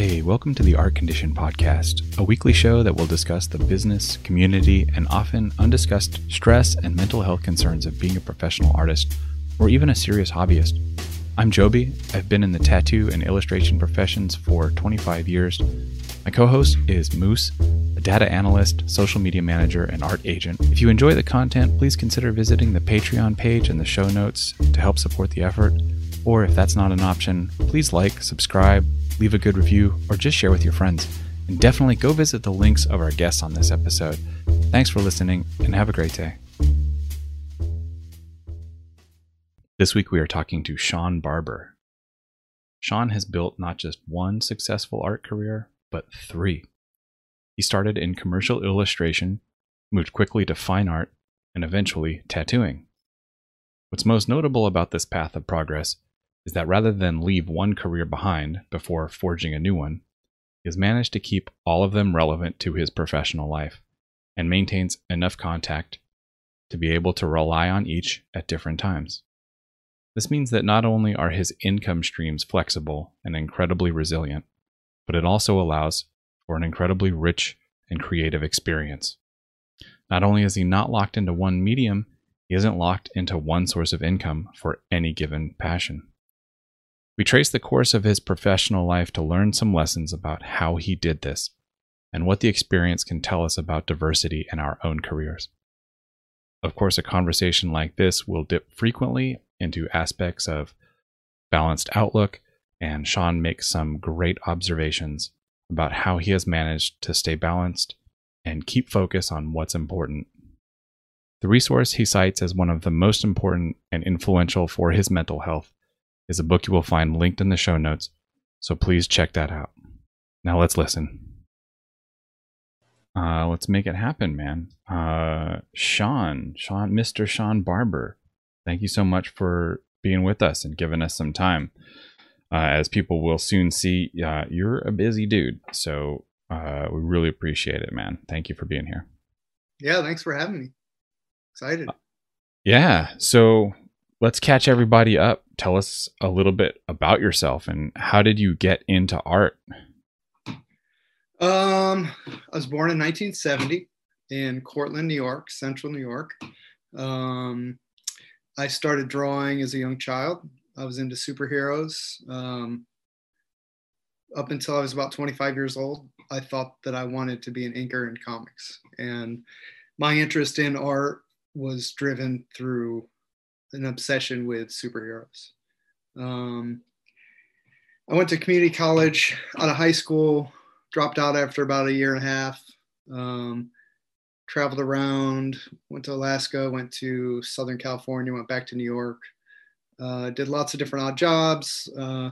Hey, welcome to the Art Condition Podcast, a weekly show that will discuss the business, community, and often undiscussed stress and mental health concerns of being a professional artist or even a serious hobbyist. I'm Joby. I've been in the tattoo and illustration professions for 25 years. My co host is Moose, a data analyst, social media manager, and art agent. If you enjoy the content, please consider visiting the Patreon page in the show notes to help support the effort. Or if that's not an option, please like, subscribe, leave a good review, or just share with your friends. And definitely go visit the links of our guests on this episode. Thanks for listening and have a great day. This week we are talking to Sean Barber. Sean has built not just one successful art career, but three. He started in commercial illustration, moved quickly to fine art, and eventually tattooing. What's most notable about this path of progress is that rather than leave one career behind before forging a new one, he has managed to keep all of them relevant to his professional life and maintains enough contact to be able to rely on each at different times. This means that not only are his income streams flexible and incredibly resilient, but it also allows for an incredibly rich and creative experience. Not only is he not locked into one medium, he isn't locked into one source of income for any given passion. We trace the course of his professional life to learn some lessons about how he did this and what the experience can tell us about diversity in our own careers. Of course, a conversation like this will dip frequently into aspects of balanced outlook, and Sean makes some great observations about how he has managed to stay balanced and keep focus on what's important. The resource he cites as one of the most important and influential for his mental health is a book you will find linked in the show notes, so please check that out. Now let's listen. Uh, let's make it happen, man. Uh, Sean, Sean, Mr. Sean Barber, thank you so much for being with us and giving us some time. Uh, as people will soon see, uh, you're a busy dude, so uh, we really appreciate it, man. Thank you for being here. Yeah, thanks for having me. Excited. Yeah, so let's catch everybody up. Tell us a little bit about yourself and how did you get into art? Um, I was born in 1970 in Cortland, New York, Central New York. Um, I started drawing as a young child. I was into superheroes. Um, up until I was about 25 years old, I thought that I wanted to be an inker in comics. And my interest in art was driven through an obsession with superheroes. Um, I went to community college out of high school, dropped out after about a year and a half. Um, traveled around, went to Alaska, went to Southern California, went back to New York. Uh, did lots of different odd jobs. Uh,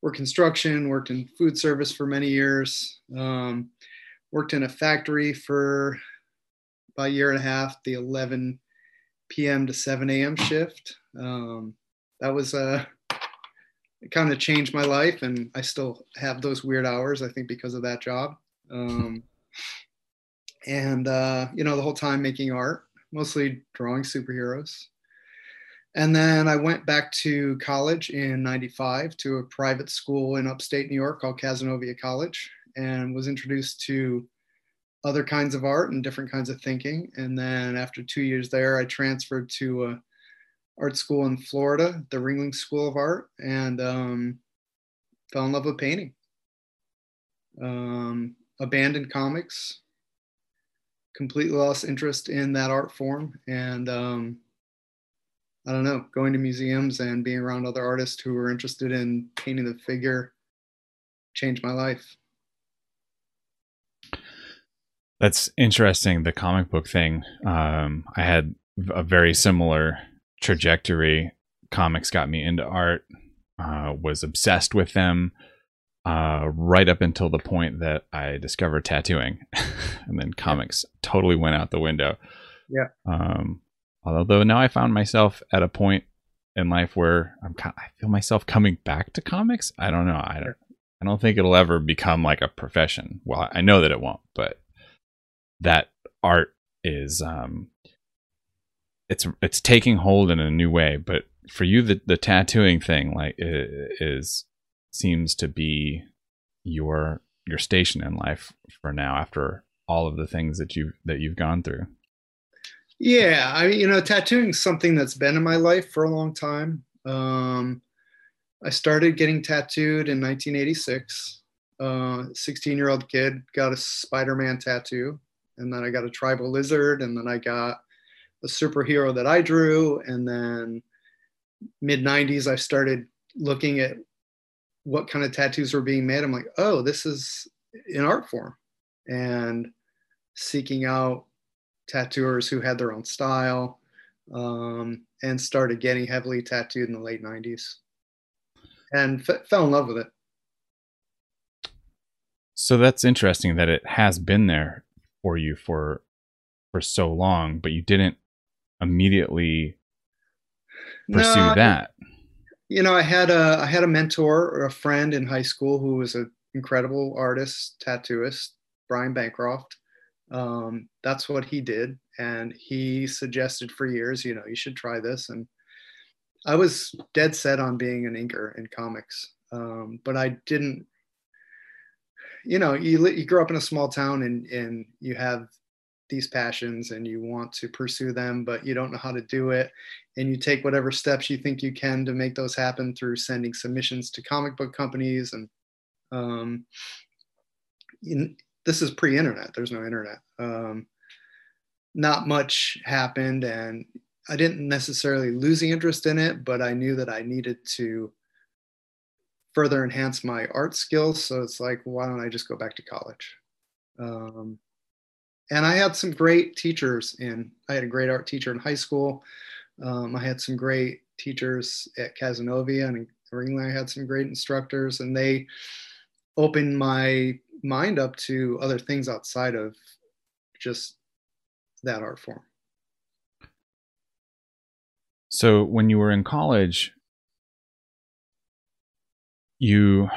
worked construction, worked in food service for many years. Um, worked in a factory for about a year and a half, the 11 p.m. to 7 a.m. shift. Um, that was uh, kind of changed my life, and I still have those weird hours. I think because of that job. Um, and uh, you know, the whole time making art, mostly drawing superheroes. And then I went back to college in 95 to a private school in upstate New York called Cazenovia College and was introduced to other kinds of art and different kinds of thinking. And then after two years there, I transferred to a art school in Florida, the Ringling School of Art, and um, fell in love with painting. Um, abandoned comics, completely lost interest in that art form, and um, I don't know, going to museums and being around other artists who were interested in painting the figure changed my life. That's interesting. The comic book thing. Um, I had a very similar trajectory. Comics got me into art. Uh, was obsessed with them uh, right up until the point that I discovered tattooing, and then comics totally went out the window. Yeah. Um, although now I found myself at a point in life where I'm kind of, I feel myself coming back to comics. I don't know. I don't. I don't think it'll ever become like a profession. Well, I know that it won't, but that art is um it's it's taking hold in a new way but for you the the tattooing thing like is seems to be your your station in life for now after all of the things that you that you've gone through? Yeah, I mean you know, tattooing's something that's been in my life for a long time. Um, I started getting tattooed in 1986. Uh, 16 year old kid got a Spider-Man tattoo, and then I got a tribal lizard, and then I got a superhero that I drew, and then mid 90s I started looking at what kind of tattoos were being made. I'm like, oh, this is an art form, and seeking out tattooers who had their own style um, and started getting heavily tattooed in the late 90s and f- fell in love with it. So that's interesting that it has been there for you for for so long, but you didn't immediately pursue no, that. You know, I had a I had a mentor or a friend in high school who was an incredible artist, tattooist, Brian Bancroft, um, that's what he did. And he suggested for years, you know, you should try this. And I was dead set on being an inker in comics. Um, but I didn't, you know, you, you grow up in a small town and, and you have these passions and you want to pursue them, but you don't know how to do it. And you take whatever steps you think you can to make those happen through sending submissions to comic book companies and um, in, this is pre-internet. There's no internet. Um, not much happened, and I didn't necessarily lose the interest in it, but I knew that I needed to further enhance my art skills. So it's like, why don't I just go back to college? Um, and I had some great teachers in. I had a great art teacher in high school. Um, I had some great teachers at Cazenovia and in Ringling. I had some great instructors, and they opened my mind up to other things outside of just that art form. So when you were in college, you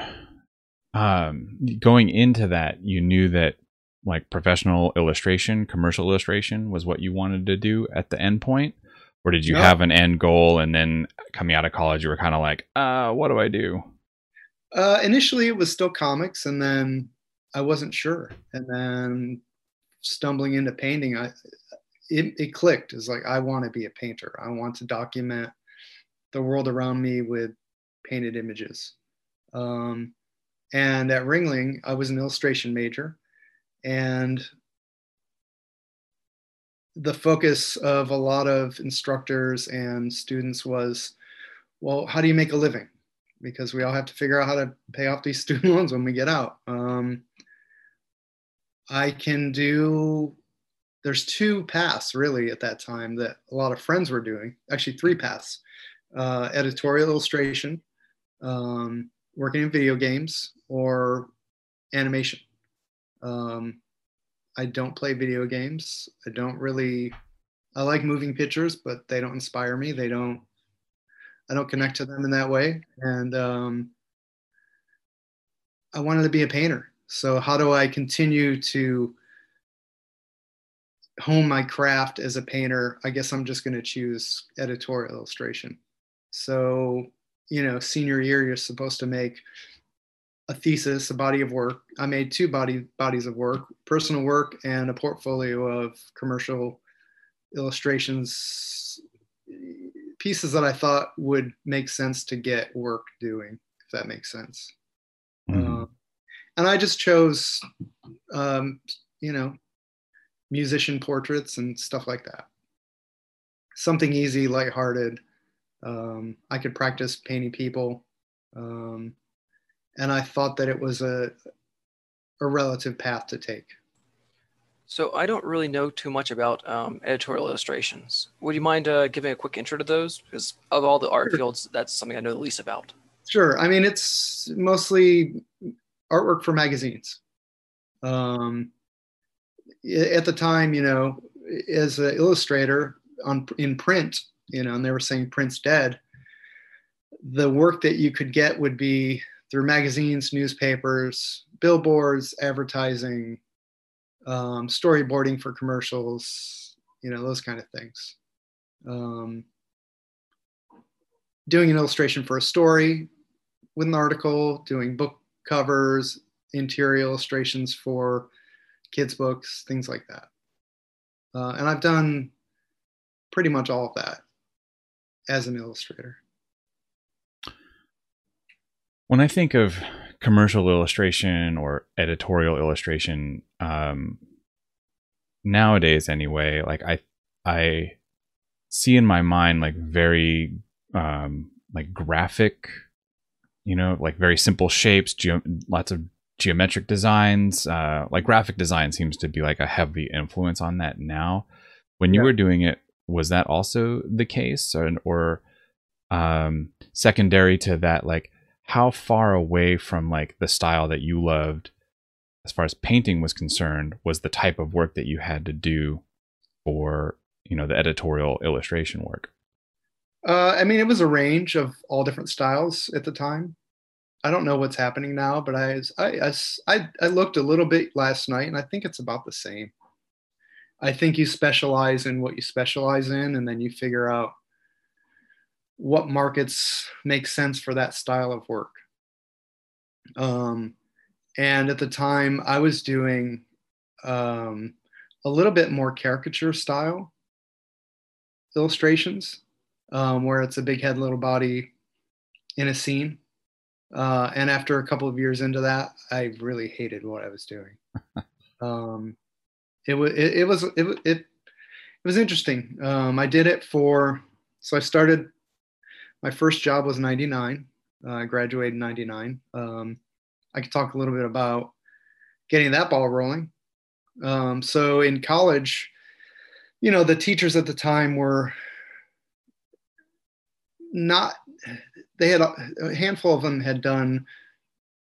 um, going into that, you knew that like professional illustration, commercial illustration was what you wanted to do at the end point? Or did you no. have an end goal and then coming out of college you were kind of like, uh, what do I do? Uh, initially it was still comics and then I wasn't sure. And then stumbling into painting, I it, it clicked. It's like I want to be a painter. I want to document the world around me with painted images. Um, and at Ringling, I was an illustration major, and the focus of a lot of instructors and students was, well, how do you make a living? Because we all have to figure out how to pay off these student loans when we get out. Um, I can do, there's two paths really at that time that a lot of friends were doing, actually, three paths uh, editorial illustration, um, working in video games, or animation. Um, I don't play video games. I don't really, I like moving pictures, but they don't inspire me. They don't, I don't connect to them in that way. And um, I wanted to be a painter. So how do I continue to hone my craft as a painter? I guess I'm just going to choose editorial illustration. So, you know, senior year, you're supposed to make a thesis, a body of work. I made two body bodies of work, personal work and a portfolio of commercial illustrations, pieces that I thought would make sense to get work doing, if that makes sense. Mm-hmm. Uh, and I just chose, um, you know, musician portraits and stuff like that. Something easy, lighthearted. Um, I could practice painting people, um, and I thought that it was a a relative path to take. So I don't really know too much about um, editorial illustrations. Would you mind uh, giving a quick intro to those? Because of all the art sure. fields, that's something I know the least about. Sure. I mean, it's mostly artwork for magazines. Um, at the time, you know, as an illustrator on in print, you know, and they were saying print's dead. The work that you could get would be through magazines, newspapers, billboards, advertising, um, storyboarding for commercials, you know, those kind of things. Um, doing an illustration for a story with an article, doing book covers, interior illustrations for kids' books, things like that. Uh, and I've done pretty much all of that as an illustrator. When I think of commercial illustration or editorial illustration, um, nowadays anyway, like I, I see in my mind like very um, like graphic, you know, like very simple shapes, ge- lots of geometric designs. Uh, like graphic design seems to be like a heavy influence on that now. When you yeah. were doing it, was that also the case, or, or um, secondary to that, like how far away from like the style that you loved, as far as painting was concerned, was the type of work that you had to do for you know the editorial illustration work? Uh, I mean, it was a range of all different styles at the time. I don't know what's happening now, but I, I, I, I looked a little bit last night, and I think it's about the same. I think you specialize in what you specialize in, and then you figure out what markets make sense for that style of work. Um, and at the time, I was doing um, a little bit more caricature style illustrations um, where it's a big head, little body in a scene. Uh, and after a couple of years into that, I really hated what I was doing. um, it was it, it, was it, it it was interesting. Um, I did it for so I started. My first job was '99. Uh, I graduated in '99. Um, I could talk a little bit about getting that ball rolling. Um, so in college, you know, the teachers at the time were not they had a handful of them had done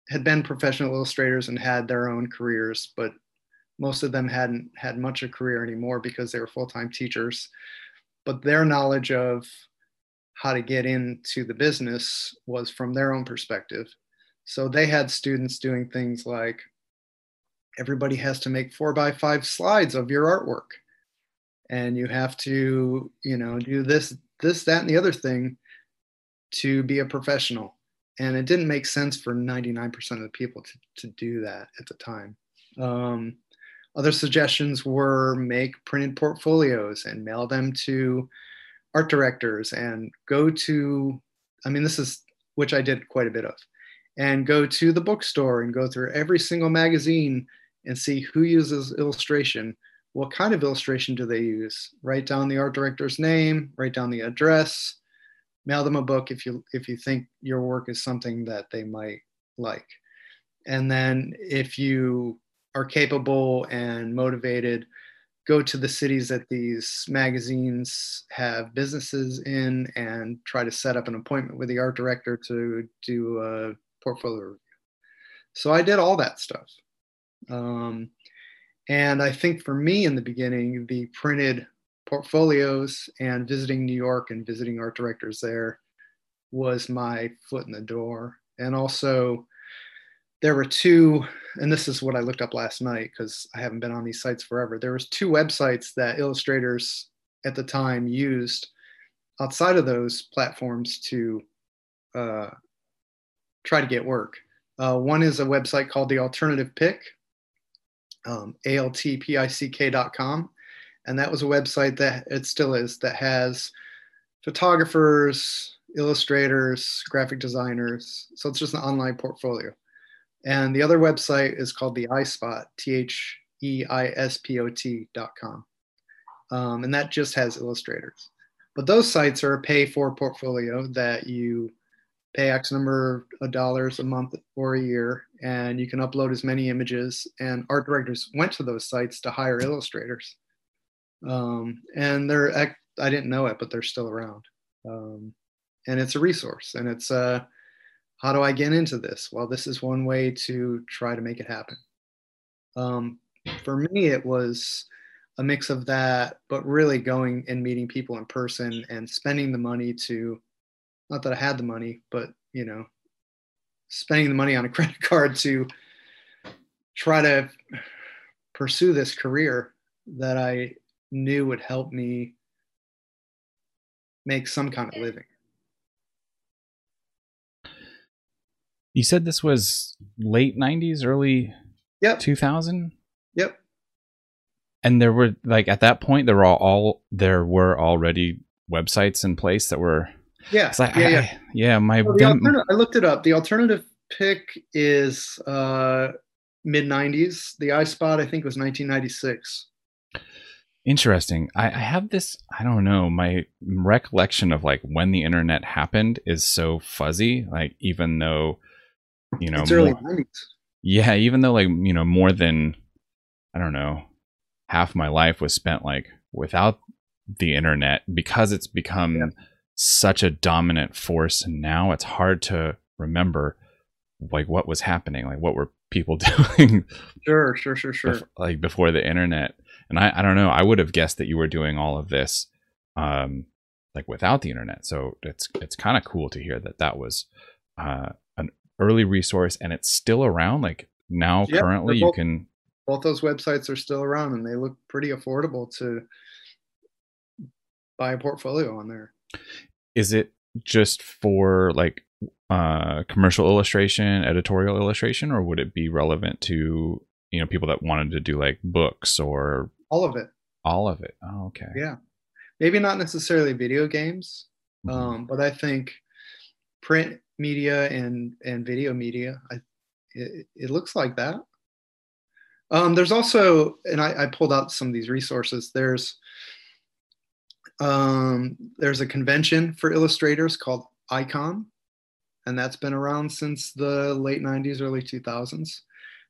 had been professional illustrators and had their own careers but most of them hadn't had much of a career anymore because they were full-time teachers but their knowledge of how to get into the business was from their own perspective so they had students doing things like everybody has to make four by five slides of your artwork and you have to you know do this this that and the other thing to be a professional. And it didn't make sense for 99% of the people to, to do that at the time. Um, other suggestions were make printed portfolios and mail them to art directors and go to, I mean, this is, which I did quite a bit of, and go to the bookstore and go through every single magazine and see who uses illustration. What kind of illustration do they use? Write down the art director's name, write down the address, mail them a book if you if you think your work is something that they might like and then if you are capable and motivated go to the cities that these magazines have businesses in and try to set up an appointment with the art director to do a portfolio review so i did all that stuff um, and i think for me in the beginning the printed portfolios and visiting New York and visiting art directors there was my foot in the door. And also, there were two, and this is what I looked up last night because I haven't been on these sites forever. There was two websites that illustrators at the time used outside of those platforms to uh, try to get work. Uh, one is a website called the Alternative Pick, um, altpick.com, and that was a website that it still is that has photographers illustrators graphic designers so it's just an online portfolio and the other website is called the ispot t-h-e-i-s-p-o-t dot com um, and that just has illustrators but those sites are a pay for portfolio that you pay x number of dollars a month or a year and you can upload as many images and art directors went to those sites to hire illustrators um, and they're I didn't know it, but they're still around. Um, and it's a resource. And it's uh, how do I get into this? Well, this is one way to try to make it happen. Um, for me, it was a mix of that, but really going and meeting people in person and spending the money to, not that I had the money, but you know, spending the money on a credit card to try to pursue this career that I knew would help me make some kind of living. You said this was late 90s, early Yep. 2000? Yep. And there were like at that point there were all, there were already websites in place that were Yeah. 'cause I- yeah. yeah. I- yeah, my Well, dem- I looked it up. The alternative pick is uh, mid 90s. The iSpot, I think, was 1996. Interesting. I, I have this, I don't know, my recollection of like when the internet happened is so fuzzy. Like, even though, you know, more- 90s. yeah, even though like, you know, more than, I don't know, half my life was spent like without the internet because it's become Yeah. such a dominant force. And now it's hard to remember like what was happening, like what were people doing Sure, sure, sure, sure. bef- like before the internet. And I, I don't know, I would have guessed that you were doing all of this um like without the internet. So it's it's kind of cool to hear that that was uh early resource and it's still around like now Yeah, currently they're you both- can Both those websites are still around and they look pretty affordable to buy a portfolio on there. is it just for like uh commercial illustration, editorial illustration or would it be relevant to you know people that wanted to do like books or All of it. all of it? Oh, okay. Yeah. Maybe not necessarily video games, Mhm. um, but I think print media and and video media, I, it, it looks like that. Um, there's also, and I, I pulled out some of these resources. There's um, there's a convention for illustrators called Icon, and that's been around since the late 90s, early 2000s.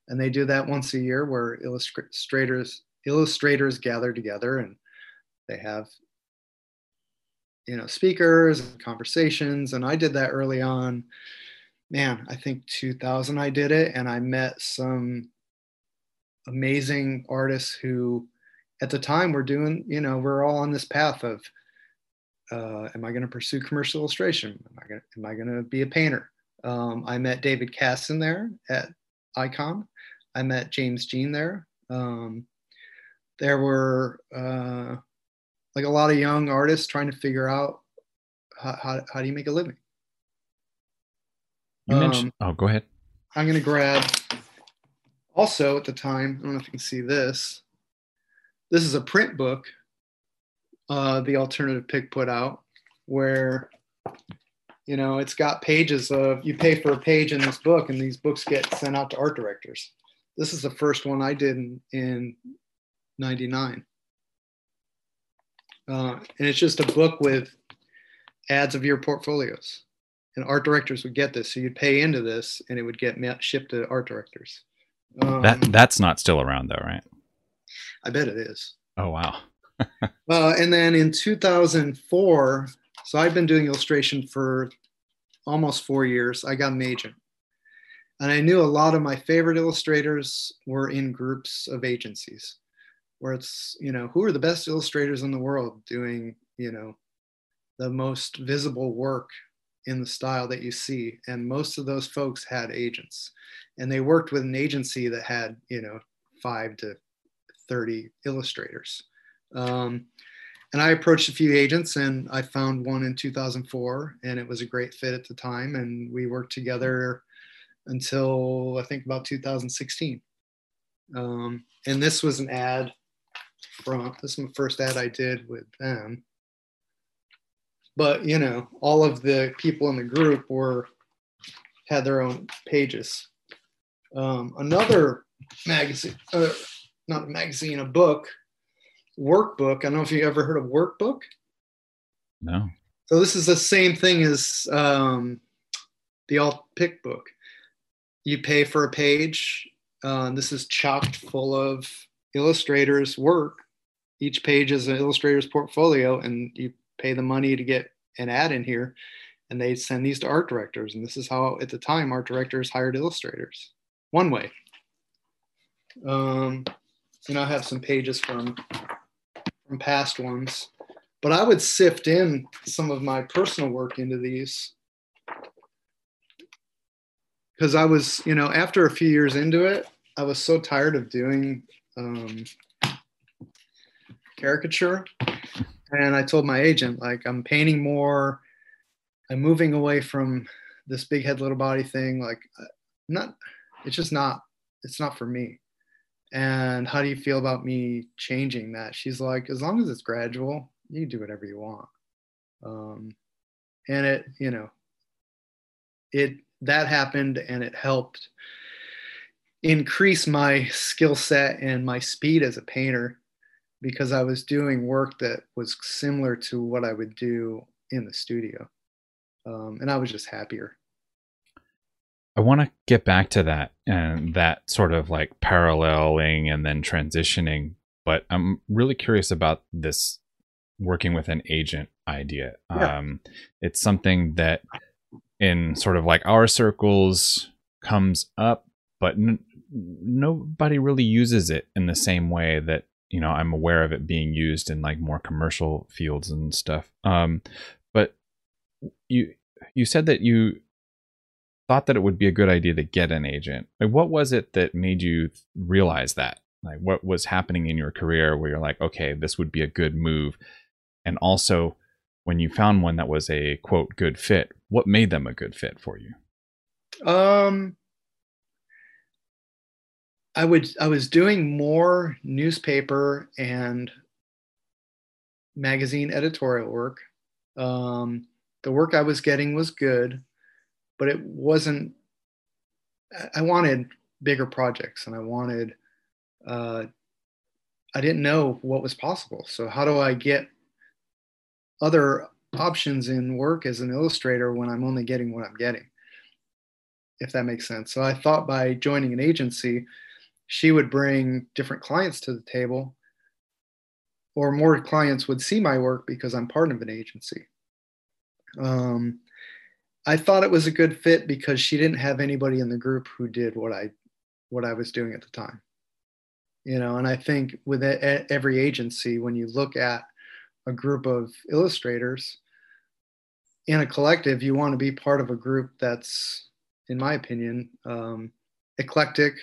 And they do that once a year where illustrators illustrators gather together and they have you know speakers and conversations and i did that early on. Man i think 2000 i did it and i met some amazing artists who at the time were doing you know we're all on this path of uh, am i going to pursue commercial illustration? Am i going to be a painter? Um, i met david casson there at icon i met james jean there. Um, there were uh, like a lot of young artists trying to figure out how, how, how do you make a living? You mentioned Um, Oh, go ahead. i'm going to grab also at the time i don't know if you can see this. This is a print book uh, the alternative pick put out where you know it's got pages of you pay for a page in this book and these books get sent out to art directors. This is the first one i did in, in 99 uh, and it's just a book with ads of your portfolios. And art directors would get this. So you'd pay into this and it would get shipped to art directors. Um, That that's not still around though, right? i bet it is. Oh wow. uh, and then in 2004 so i've been doing illustration for almost four years. I got an agent. And i knew a lot of my favorite illustrators were in groups of agencies where it's you know who are the best illustrators in the world doing you know the most visible work in the style that you see? And most of those folks had agents. And they worked with an agency that had you know 5 to 30 illustrators. Um, and i approached a few agents and i found one in 2004 and it was a great fit at the time. And we worked together until i think about 2016 um, and this was an ad from this is my first ad I did with them. But you know, all of the people in the group were had their own pages. Um, another magazine, uh, not a magazine, a book, workbook. I don't know if you ever heard of workbook. No. So this is the same thing as um, the alt pick book. You pay for a page. Uh, this is chocked full of illustrators' work. Each page is an illustrator's portfolio, and you pay the money to get an ad in here, and they send these to art directors. And this is how, at the time, art directors hired illustrators. One way. Um, and I have some pages from from past ones but I would sift in some of my personal work into these because I was, you know, after a few years into it, I was so tired of doing um, caricature. And I told my agent, like, I'm painting more, I'm moving away from this big head little body thing like I'm not it's just not it's not for me. And how do you feel about me changing that? She's like as long as it's gradual you can do whatever you want. Um, and it you know it that happened and it helped increase my skill set and my speed as a painter because I was doing work that was similar to what I would do in the studio. Um, and I was just happier. I want to get back to that and that sort of like paralleling and then transitioning, but I'm really curious about this working with an agent idea. Yeah. Um, it's something that in sort of like our circles comes up, but n- nobody really uses it in the same way that you know I'm aware of it being used in like more commercial fields and stuff. Um, but you you said that you thought that it would be a good idea to get an agent. Like, what was it that made you realize that? Like, what was happening in your career where you're like, okay, this would be a good move, and also when you found one that was a quote good fit, what made them a good fit for you? Um, I would I was doing more newspaper and magazine editorial work. Um, the work I was getting was good, but it wasn't. I wanted bigger projects, and I wanted. Uh, I didn't know what was possible. So how do I get other options in work as an illustrator when I'm only getting what I'm getting? If that makes sense. So I thought by joining an agency, she would bring different clients to the table or more clients would see my work because I'm part of an agency. Um, I thought it was a good fit because she didn't have anybody in the group who did what I what I was doing at the time. You know, and I think with every agency, when you look at a group of illustrators in a collective, you want to be part of a group that's, in my opinion, um, eclectic,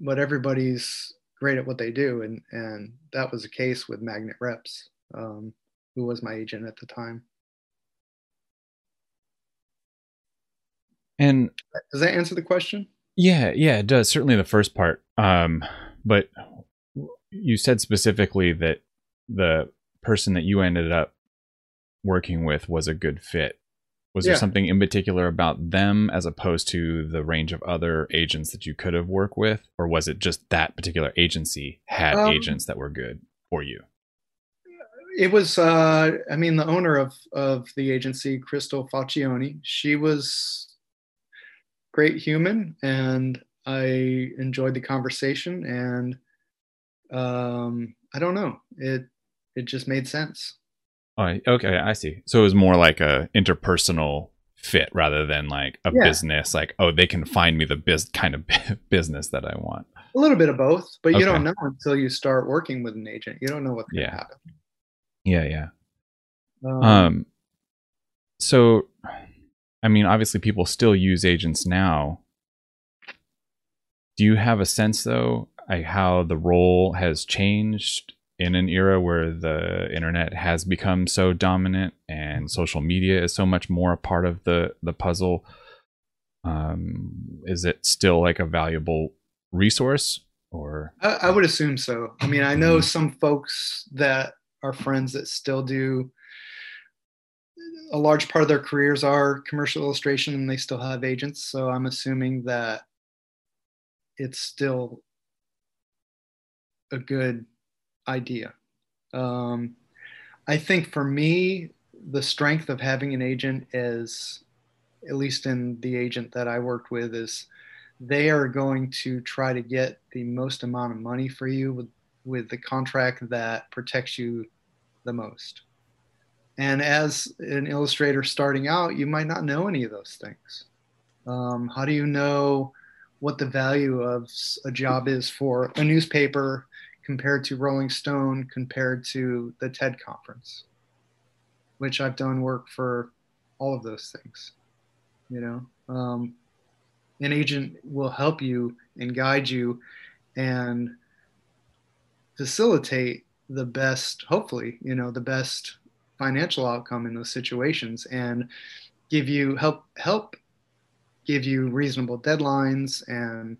but everybody's great at what they do, and and that was the case with Magnet Reps, um, who was my agent at the time. And does that answer the question? Yeah, yeah, it does. Certainly the first part. Um, but you said specifically that the person that you ended up working with was a good fit. Was yeah. there something in particular about them as opposed to the range of other agents that you could have worked with? Or was it just that particular agency had um, agents that were good for you? It was, uh, I mean, the owner of, of the agency, Crystal Faccioni, she was great human and I enjoyed the conversation and um, I don't know, it, it just made sense. Oh, okay, I see. So it was more like a interpersonal fit rather than like a yeah. business. Like, oh, they can find me the biz kind of business that I want. A little bit of both, but okay. you don't know until you start working with an agent. You don't know what's going to yeah. happen. Yeah, yeah. Um, um, so, I mean, obviously, people still use agents now. Do you have a sense, though, like how the role has changed in an era where the internet has become so dominant and social media is so much more a part of the the puzzle um, is it still like a valuable resource or? I, I would assume so. I mean i know mm-hmm. some folks that are friends that still do. A large part of their careers are commercial illustration and they still have agents so i'm assuming that it's still a good idea. Um, I think for me, the strength of having an agent is, at least in the agent that I worked with, is they are going to try to get the most amount of money for you with, with the contract that protects you the most. And as an illustrator starting out, you might not know any of those things. Um, how do you know what the value of a job is for a newspaper compared to Rolling Stone, compared to the TED conference, which I've done work for all of those things. You know, um, an agent will help you and guide you and facilitate the best, hopefully, you know, the best financial outcome in those situations and give you help help give you reasonable deadlines and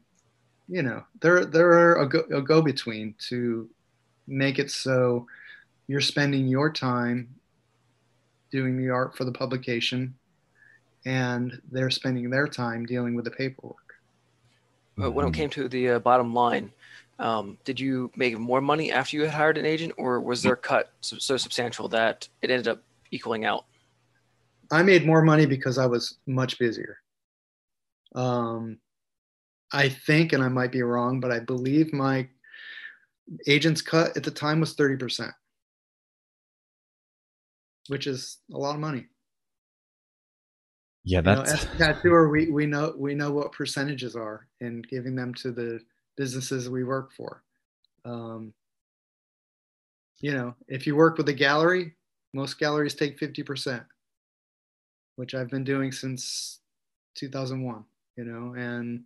you know they're they're a go, a go between to make it so you're spending your time doing the art for the publication and they're spending their time dealing with the paperwork. But when it came to the uh, bottom line um, did you make more money after you had hired an agent or was their cut so, so substantial that it ended up equaling out? I made more money because i was much busier. Um, I think, and I might be wrong, but I believe my agent's cut at the time was 30%, which is a lot of money. Yeah, that's you know, as a tattooer, we, we know we know what percentages are and giving them to the businesses we work for. Um, you know, if you work with a gallery, most galleries take 50%, which I've been doing since 2001, you know, and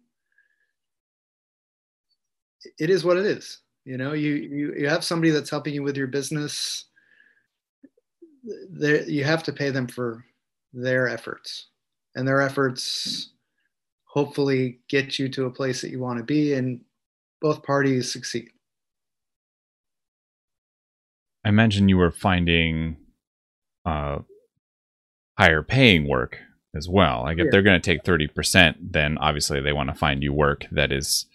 it is what it is. You know, you you, you have somebody that's helping you with your business. There, you have to pay them for their efforts, and their efforts hopefully get you to a place that you want to be, and both parties succeed. I imagine you were finding uh, higher paying work as well. Like if yeah. they're going to take 30%, then obviously they want to find you work that is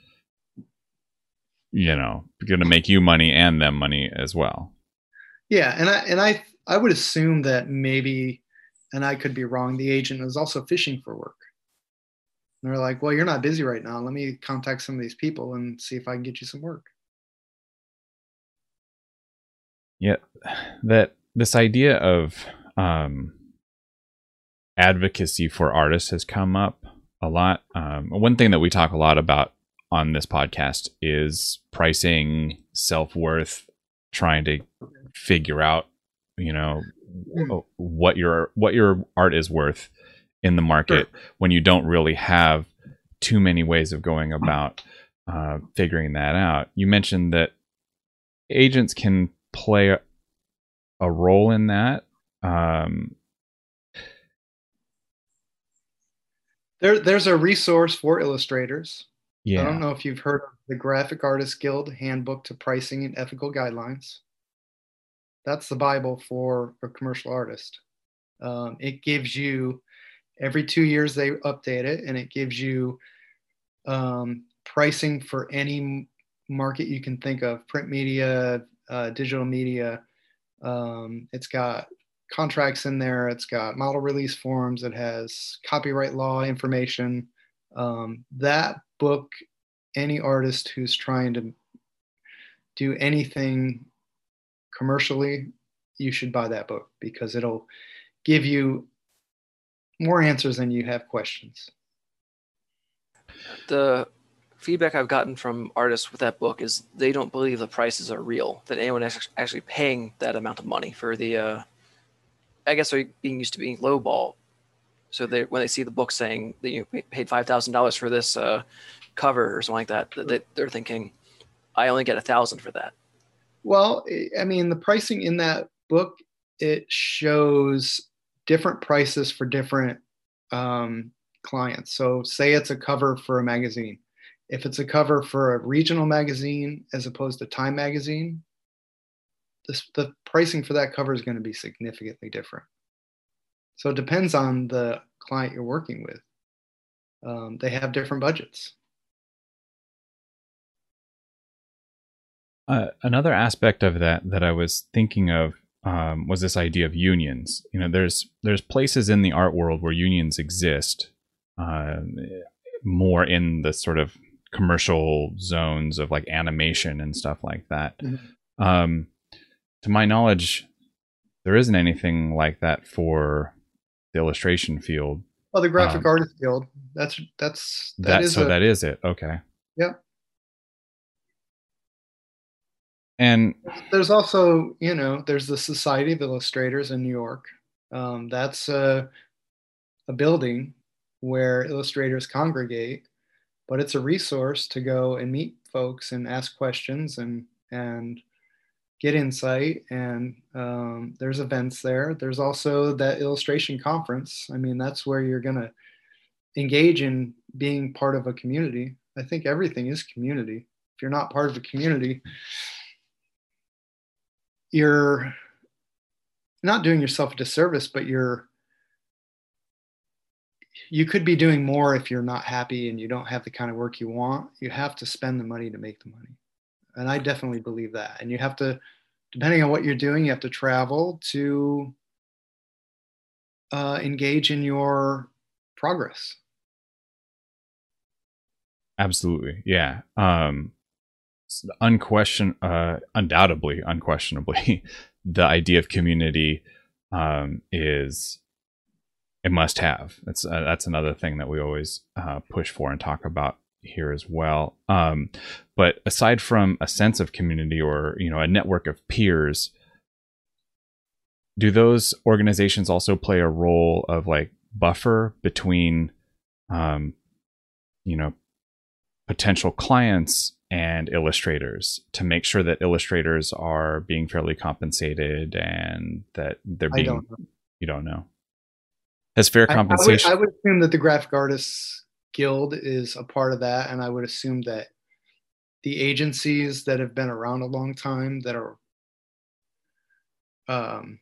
you know going to make you money and them money as well. Yeah and i and i i would assume that maybe and i could be wrong the agent was also fishing for work. And they're like well you're not busy right now. Let me contact some of these people and see if i can get you some work. Yeah that this idea of um advocacy for artists has come up a lot. Um, one thing that we talk a lot about on this podcast is pricing, self worth, trying to figure out, you know, hmm. what your what your art is worth in the market sure. when you don't really have too many ways of going about uh, figuring that out. You mentioned that agents can play a, a role in that. Um, there, there's a resource for illustrators yeah. I don't know if you've heard of the Graphic Artists Guild Handbook to Pricing and Ethical Guidelines. That's the Bible for a commercial artist. Um, it gives you every two years they update it, and it gives you um, pricing for any market you can think of: print media, uh, digital media. Um, it's got contracts in there. It's got model release forms. It has copyright law information. Um, that book any artist who's trying to do anything commercially, you should buy that book because it'll give you more answers than you have questions. The feedback I've gotten from artists with that book is they don't believe the prices are real, that anyone is actually paying that amount of money for the, uh, I guess they're being used to being lowball so they when they see the book saying that you paid five thousand dollars for this uh, cover or something like that, they, they're thinking, I only get a thousand for that. Well, I mean, the pricing in that book it shows different prices for different um, clients. So, say it's a cover for a magazine. If it's a cover for a regional magazine as opposed to Time magazine, this, the pricing for that cover is going to be significantly different. So it depends on the client you're working with. Um, they have different budgets. Uh, another aspect of that that I was thinking of um, was this idea of unions. You know, there's there's places in the art world where unions exist, uh, more in the sort of commercial zones of like animation and stuff like that. Mm-hmm. Um, to my knowledge, there isn't anything like that for the illustration field. Oh, the graphic um, artist guild. That's that's that, that is so a, that is it. Okay. Yeah. And there's also, you know, there's the Society of Illustrators in New York. Um, that's a, a building where illustrators congregate, but it's a resource to go and meet folks and ask questions and and get insight and um, there's events there there's also that illustration conference i mean that's where you're going to engage in being part of a community. I think everything is community. If you're not part of a community, you're not doing yourself a disservice, but you're you could be doing more if you're not happy and you don't have the kind of work you want. You have to spend the money to make the money. And I definitely believe that. And you have to, depending on what you're doing, you have to travel to uh, engage in your progress. Absolutely. Yeah. Um, unquestion, uh, undoubtedly, unquestionably, the idea of community um, is a must have. That's uh, that's another thing that we always uh, push for and talk about here as well. Um, but aside from a sense of community or you know a network of peers, do those organizations also play a role of like buffer between, um, you know, potential clients and illustrators to make sure that illustrators are being fairly compensated and that they're being. Don't you don't know has fair compensation. I, I, would, I, would, assume that the Graphic Artists Guild is a part of that, and I would assume that the agencies that have been around a long time that are um,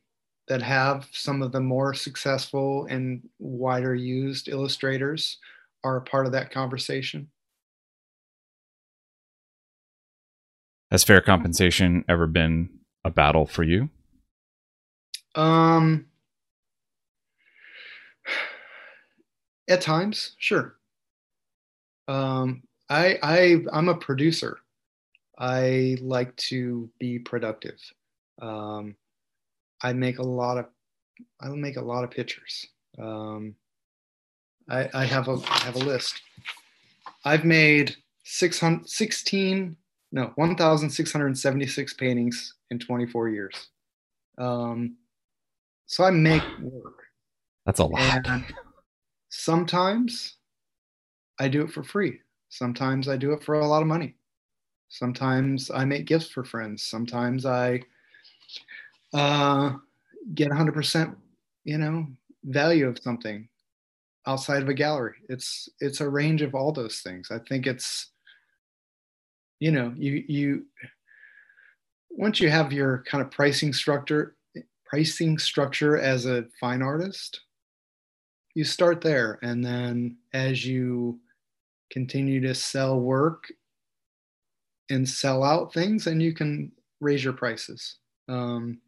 that have some of the more successful and wider used illustrators are a part of that conversation. Has fair compensation ever been a battle for you? Um, At times, sure. Um, I I I'm a producer. I like to be productive. Um, I make a lot of I make a lot of pictures. Um, I, I have a I have a list. I've made 600, 16 no 1,676 paintings in 24 years. Um, so I make work. That's a lot. And sometimes I do it for free. Sometimes I do it for a lot of money. Sometimes I make gifts for friends. Sometimes I uh, get 100%, you know, value of something outside of a gallery. It's it's a range of all those things. I think it's, you know, you you once you have your kind of pricing structure pricing structure as a fine artist, you start there and then as you continue to sell work and sell out things and you can raise your prices. Um,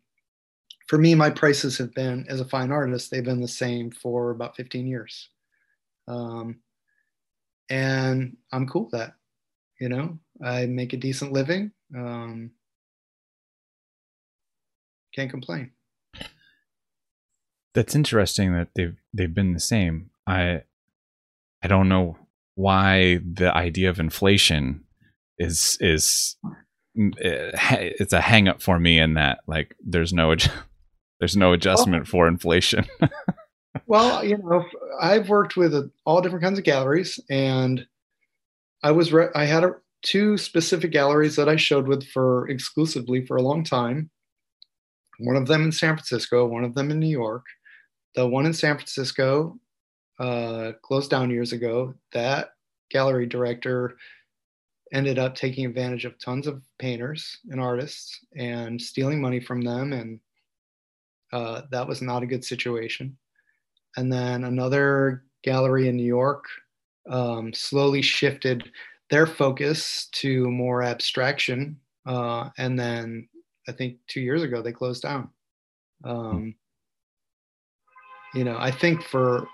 for me my prices have been as a fine artist they've been the same for about 15 years. Um, and i'm cool with that you know? I make a decent living um, can't complain. That's interesting that they've they've been the same. I I don't know why the idea of inflation is is eh, it's a hang up for me in that like there's no there's no adjustment for inflation. well, you know, I've worked with all different kinds of galleries and I was re- I had a, two specific galleries that I showed with for exclusively for a long time. One of them in San Francisco, one of them in New York the one in San Francisco uh, closed down years ago. That gallery director ended up taking advantage of tons of painters and artists and stealing money from them, and uh, that was not a good situation. And then another gallery in New York um, slowly shifted their focus to more abstraction, uh, and then I think two years ago they closed down. Um, you know i think for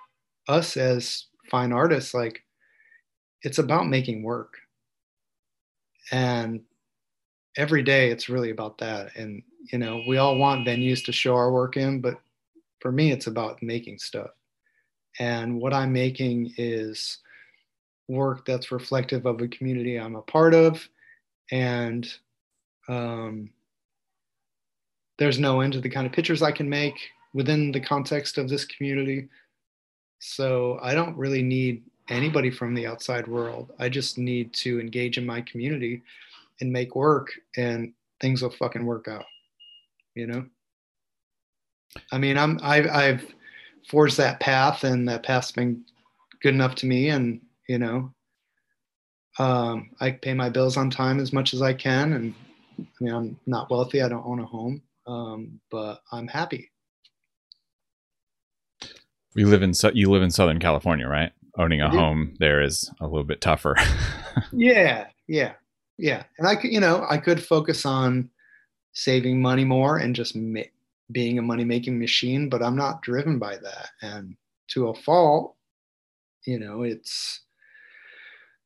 us as fine artists like it's about making work. And every day it's really about that. And you know we all want venues to show our work in but for me it's about making stuff. And what i'm making is work that's reflective of a community i'm a part of. And um, there's no end to the kind of pictures i can make within the context of this community. So I don't really need anybody from the outside world. I just need to engage in my community and make work and things will fucking work out. You know? I mean, I'm I've I've forged that path and that path's been good enough to me and you know um, i pay my bills on time as much as i can and i mean i'm not wealthy i don't own a home um, but i'm happy you live in you live in southern california right? Owning a home there is a little bit tougher. Yeah yeah yeah. And i could you know i could focus on saving money more and just ma- being a money making machine but i'm not driven by that. And to a fault you know it's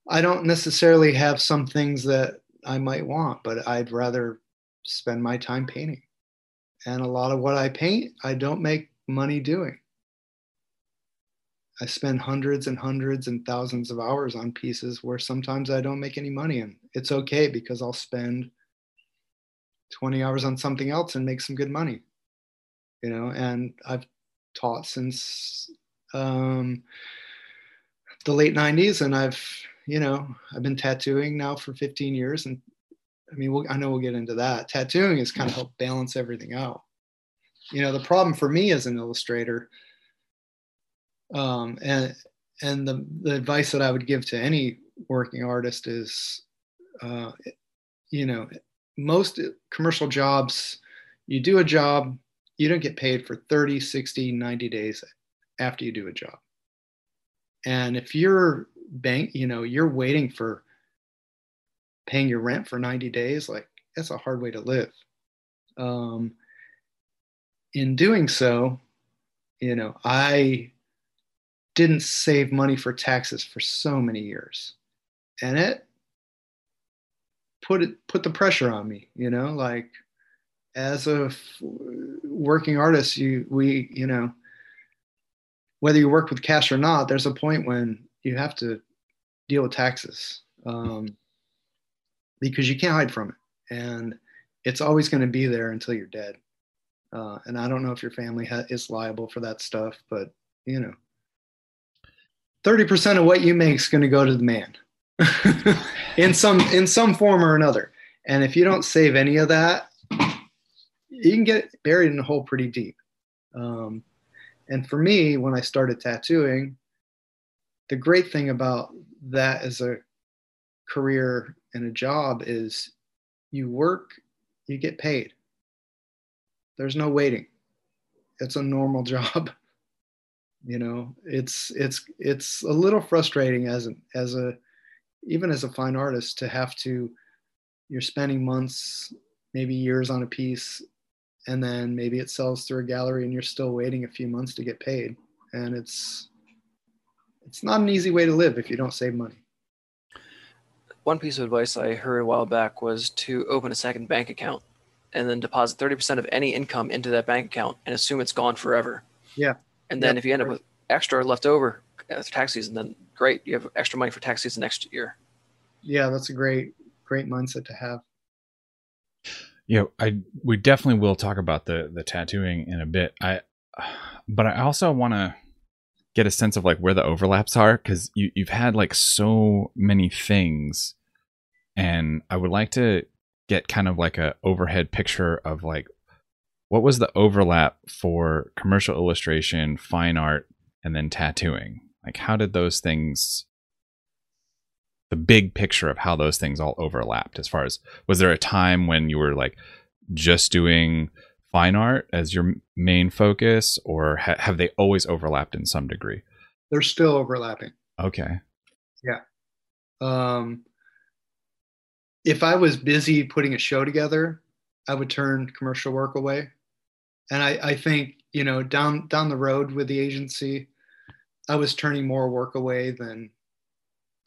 i don't necessarily have some things that i might want but i'd rather spend my time painting. And a lot of what i paint i don't make money doing I spend hundreds and hundreds and thousands of hours on pieces where sometimes I don't make any money and it's okay because I'll spend 20 hours on something else and make some good money. You know, and I've taught since um, the late 90s and I've, you know, I've been tattooing now for 15 years and I mean, we'll, I know we'll get into that. Tattooing has kind of helped balance everything out. You know, the problem for me as an illustrator um, and and the, the advice that I would give to any working artist is, uh, you know, most commercial jobs, you do a job, you don't get paid for 30, 60, 90 days after you do a job. And if you're bank, you know, you're waiting for paying your rent for 90 days, like that's a hard way to live. Um, in doing so, you know, I didn't save money for taxes for so many years. And it put it put the pressure on me you know like as a working artist you we you know whether you work with cash or not there's a point when you have to deal with taxes um, because you can't hide from it. And it's always going to be there until you're dead. Uh, and i don't know if your family ha- is liable for that stuff but you know 30% of what you make is going to go to the man. In some in some form or another. And if you don't save any of that you can get buried in a hole pretty deep. Um, and for me when i started tattooing the great thing about that as a career and a job is you work you get paid. There's no waiting. It's a normal job you know it's it's it's a little frustrating as an as a even as a fine artist to have to you're spending months maybe years on a piece and then maybe it sells through a gallery and you're still waiting a few months to get paid. And it's it's not an easy way to live if you don't save money. One piece of advice i heard a while back was to open a second bank account and then deposit 30% of any income into that bank account and assume it's gone forever. Yeah and then Yep. if you end up with extra left over uh, after tax season, then great, you have extra money for tax season next year. yeah that's a great great mindset to have Yeah, I we definitely will talk about the the tattooing in a bit. I but I also want to get a sense of like where the overlaps are cuz you you've had like so many things and I would like to get kind of like a overhead picture of like what was the overlap for commercial illustration, fine art and then tattooing? Like how did those things the big picture of how those things all overlapped as far as was there a time when you were like just doing fine art as your main focus or ha- have they always overlapped in some degree they're still overlapping okay Yeah. um, if I was busy putting a show together, I would turn commercial work away. And I, I think, you know, down down the road with the agency, I was turning more work away than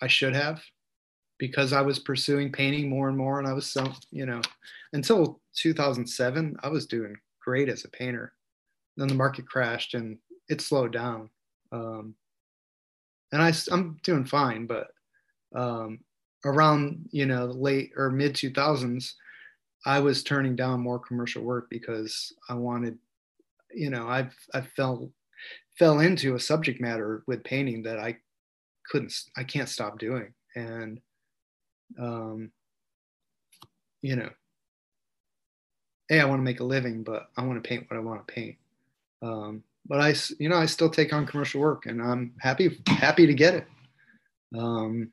I should have because I was pursuing painting more and more. And I was so, you know, until 2007, I was doing great as a painter. Then the market crashed and it slowed down. Um, and I, I'm doing fine, but um, around you know late or mid 2000s i was turning down more commercial work because i wanted you know i i fell fell into a subject matter with painting that i couldn't i can't stop doing and um you know hey i want to make a living but i want to paint what i want to paint um but I, you know, I still take on commercial work, and I'm happy happy to get it. Um,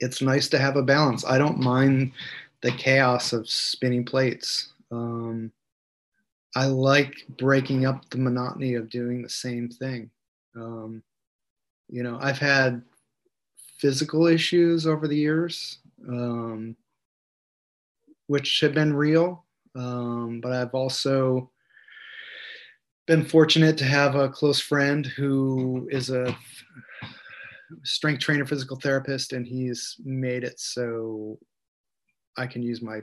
it's nice to have a balance. I don't mind the chaos of spinning plates. Um, I like breaking up the monotony of doing the same thing. Um, you know, I've had physical issues over the years, um, which have been real, um, but I've also been fortunate to have a close friend who is a strength trainer, physical therapist, and he's made it so I can use my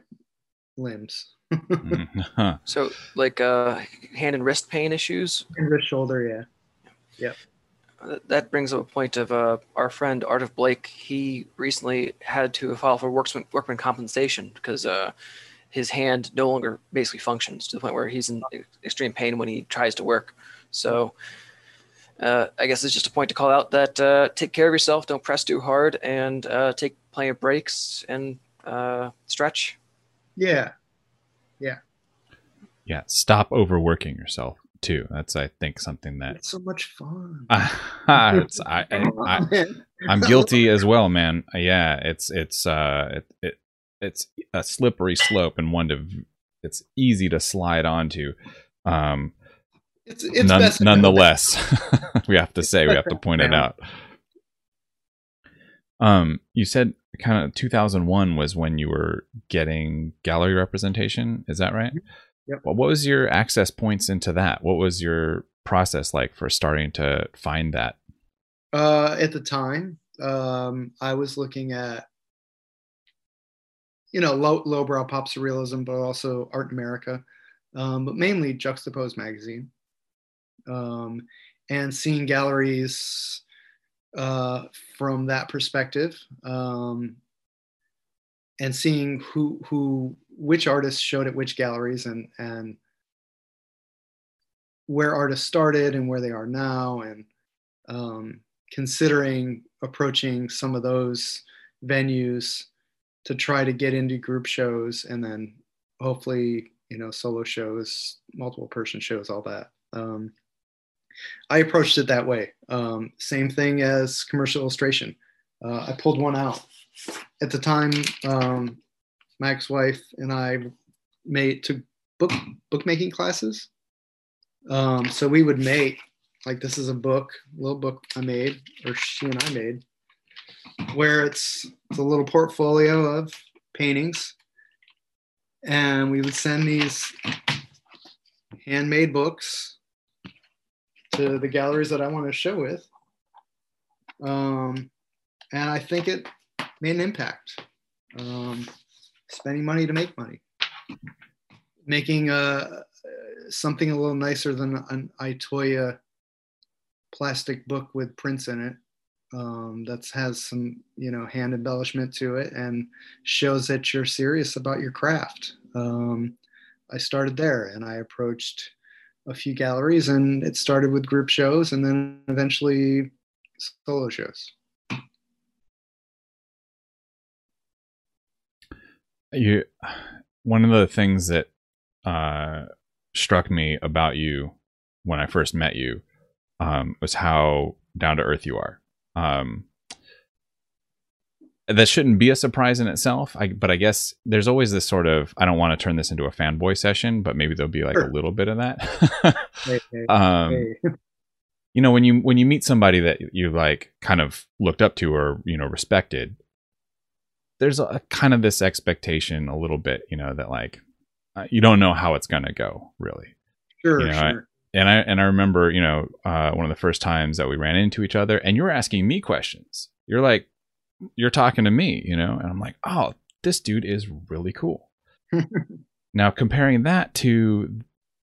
limbs. Mhm. So, like uh, hand and wrist pain issues. and wrist shoulder, yeah. uh, That brings up a point of uh, our friend Art of Blake. He recently had to file for workman, workman compensation because uh, his hand no longer basically functions to the point where he's in extreme pain when he tries to work. So, uh, I guess it's just a point to call out that uh, take care of yourself, don't press too hard, and uh, take plenty of breaks and uh, stretch. Yeah. yeah, Yeah. stop overworking yourself too. That's I think something that It's so much fun. it's, I, I, I, I'm guilty as well, man. Yeah, it's it's uh it, it it's a slippery slope and one to it's easy to slide onto. Um, it's it's none, best nonetheless, we have to say we have to point it out. Um, you said kind of 2001 was when you were getting gallery representation. Is that right? Yep. Well, what was your access points into that? What was your process like for starting to find that? Uh, at the time, um, I was looking at, you know, low lowbrow pop surrealism, but also Art in America, um, but mainly Juxtapoz magazine, um, and seeing galleries uh, from that perspective, um, and seeing who who which artists showed at which galleries and and where artists started and where they are now and um, considering approaching some of those venues to try to get into group shows and then hopefully you know solo shows multiple person shows all that. Um, i approached it that way. Um, same thing as commercial illustration. Uh, i pulled one out. At the time um, my ex-wife and i made took book bookmaking classes. Um, so we would make like this is a book, little book I made, or she and I made, where it's it's a little portfolio of paintings, and we would send these handmade books to the galleries that I want to show with, um, and I think it made an impact. Um, spending money to make money, making a something a little nicer than an Itoya plastic book with prints in it. Um, that has some you know hand embellishment to it and shows that you're serious about your craft. Um, i started there and i approached a few galleries and it started with group shows and then eventually solo shows you one of the things that uh, struck me about you when I first met you um, was how down to earth you are. Um, that shouldn't be a surprise in itself, I, but I guess there's always this sort of I don't want to turn this into a fanboy session, but maybe there'll be like Sure. a little bit of that. Hey, hey, um, hey. you know when you when you meet somebody that you like kind of looked up to or you know respected there's a kind of this expectation a little bit you know that like uh, you don't know how it's going to go really sure you know, I- and i and i remember you know uh, one of the first times that we ran into each other and you were asking me questions you're like you're talking to me you know? And i'm like oh this dude is really cool. Now comparing that to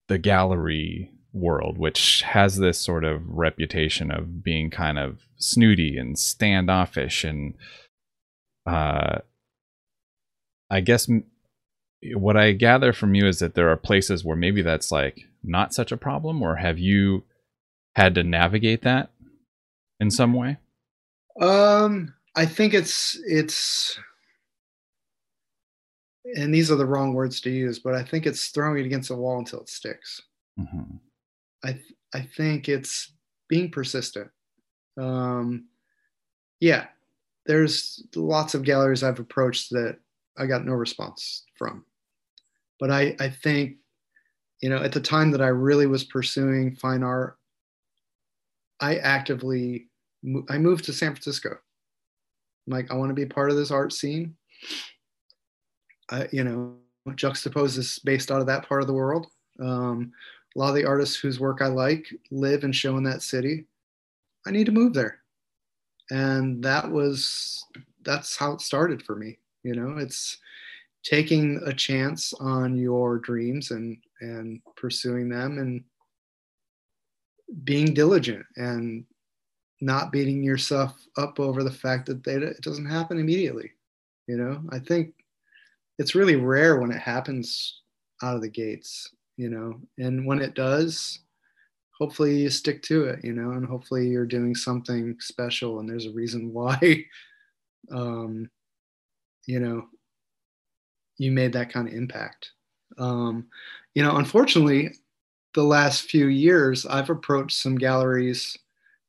the gallery world which has this sort of reputation of being kind of snooty and standoffish and uh i guess m- what i gather from you is that there are places where maybe that's like not such a problem or have you had to navigate that in some way? Um, I think it's it's, and these are the wrong words to use, but I think it's throwing it against the wall until it sticks. Mhm. I th- I think it's being persistent. Um, yeah, there's lots of galleries I've approached that I got no response from, but I I think you know at the time that I really was pursuing fine art, I actively I moved to San Francisco. Like I want to be part of this art scene. I you know Juxtapoz this based out of that part of the world. Um, a lot of the artists whose work I like live and show in that city. I need to move there. And that was, that's how it started for me. You know, it's taking a chance on your dreams and, and pursuing them and being diligent and not beating yourself up over the fact that they, it doesn't happen immediately. You know, I think it's really rare when it happens out of the gates you know? And when it does hopefully you stick to it you know? And hopefully you're doing something special and there's a reason why um you know you made that kind of impact. Um you know unfortunately the last few years i've approached some galleries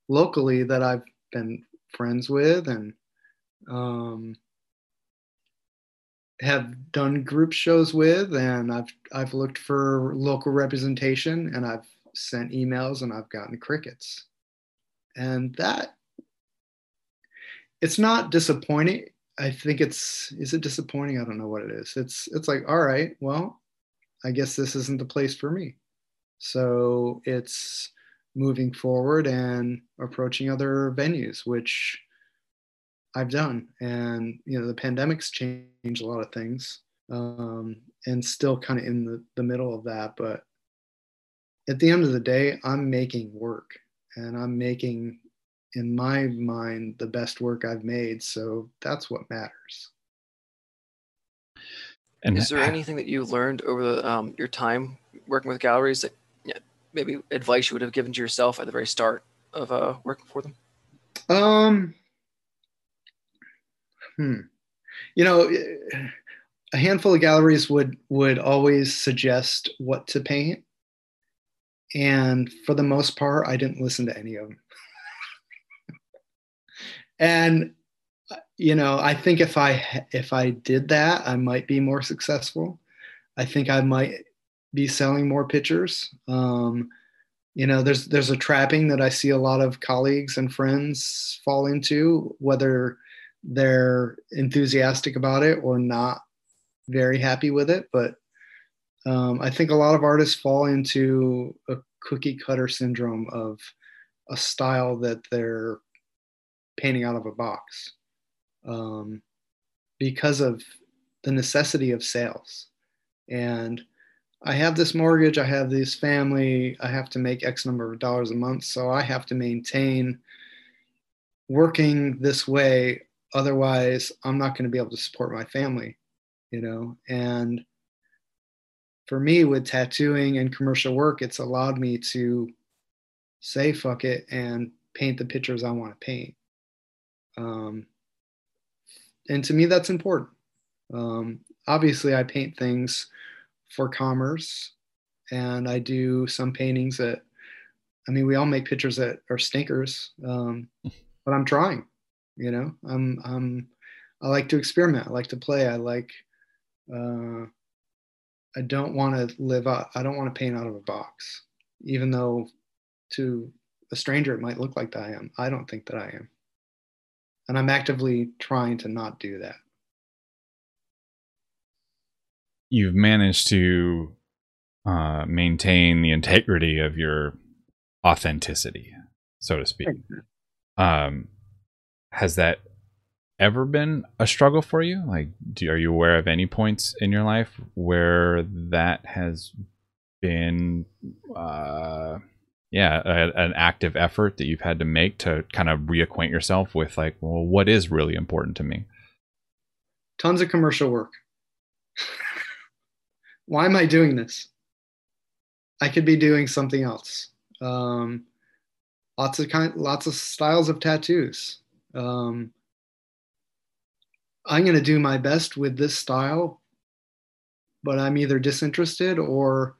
locally that i've been friends with and um have done group shows with and I've I've looked for local representation and I've sent emails and I've gotten crickets. And that it's not disappointing. I think it's is it disappointing? I don't know what it is. It's it's like, all right, well, I guess this isn't the place for me. So it's moving forward and approaching other venues, which I've done. And, you know, the pandemic's changed a lot of things um, and still kind of in the, the middle of that. But at the end of the day, I'm making work and I'm making, in my mind, the best work I've made. So that's what matters. And is there anything that you learned over the, um, your time working with galleries that yeah, maybe advice you would have given to yourself at the very start of uh, working for them? Um, Hmm. You know, a handful of galleries would would always suggest what to paint, and for the most part, I didn't listen to any of them. and you know, I think if I if I did that, I might be more successful. I think I might be selling more pictures. Um, you know, there's there's a trapping that I see a lot of colleagues and friends fall into, whether they're enthusiastic about it or not very happy with it. But um, I think a lot of artists fall into a cookie cutter syndrome of a style that they're painting out of a box um, because of the necessity of sales. And I have this mortgage, I have this family, I have to make X number of dollars a month. So I have to maintain working this way. Otherwise i'm not going to be able to support my family you know? And for me with tattooing and commercial work it's allowed me to say fuck it and paint the pictures i want to paint. Um, and to me that's important. Um, obviously i paint things for commerce. And i do some paintings that i mean we all make pictures that are stinkers um, but i'm trying you know? I'm i'm i like to experiment. I like to play. I like uh i don't want to live out i don't want to paint out of a box even though to a stranger it might look like that i am. I don't think that i am. And i'm actively trying to not do that you've managed to uh, maintain the integrity of your authenticity so to speak um, has that ever been a struggle for you? Like, do, are you aware of any points in your life where that has been, uh, yeah, a, an active effort that you've had to make to kind of reacquaint yourself with, like, well, what is really important to me? Tons of commercial work. Why am I doing this? I could be doing something else. Um, lots of kind, lots of styles of tattoos um, I'm going to do my best with this style, but I'm either disinterested or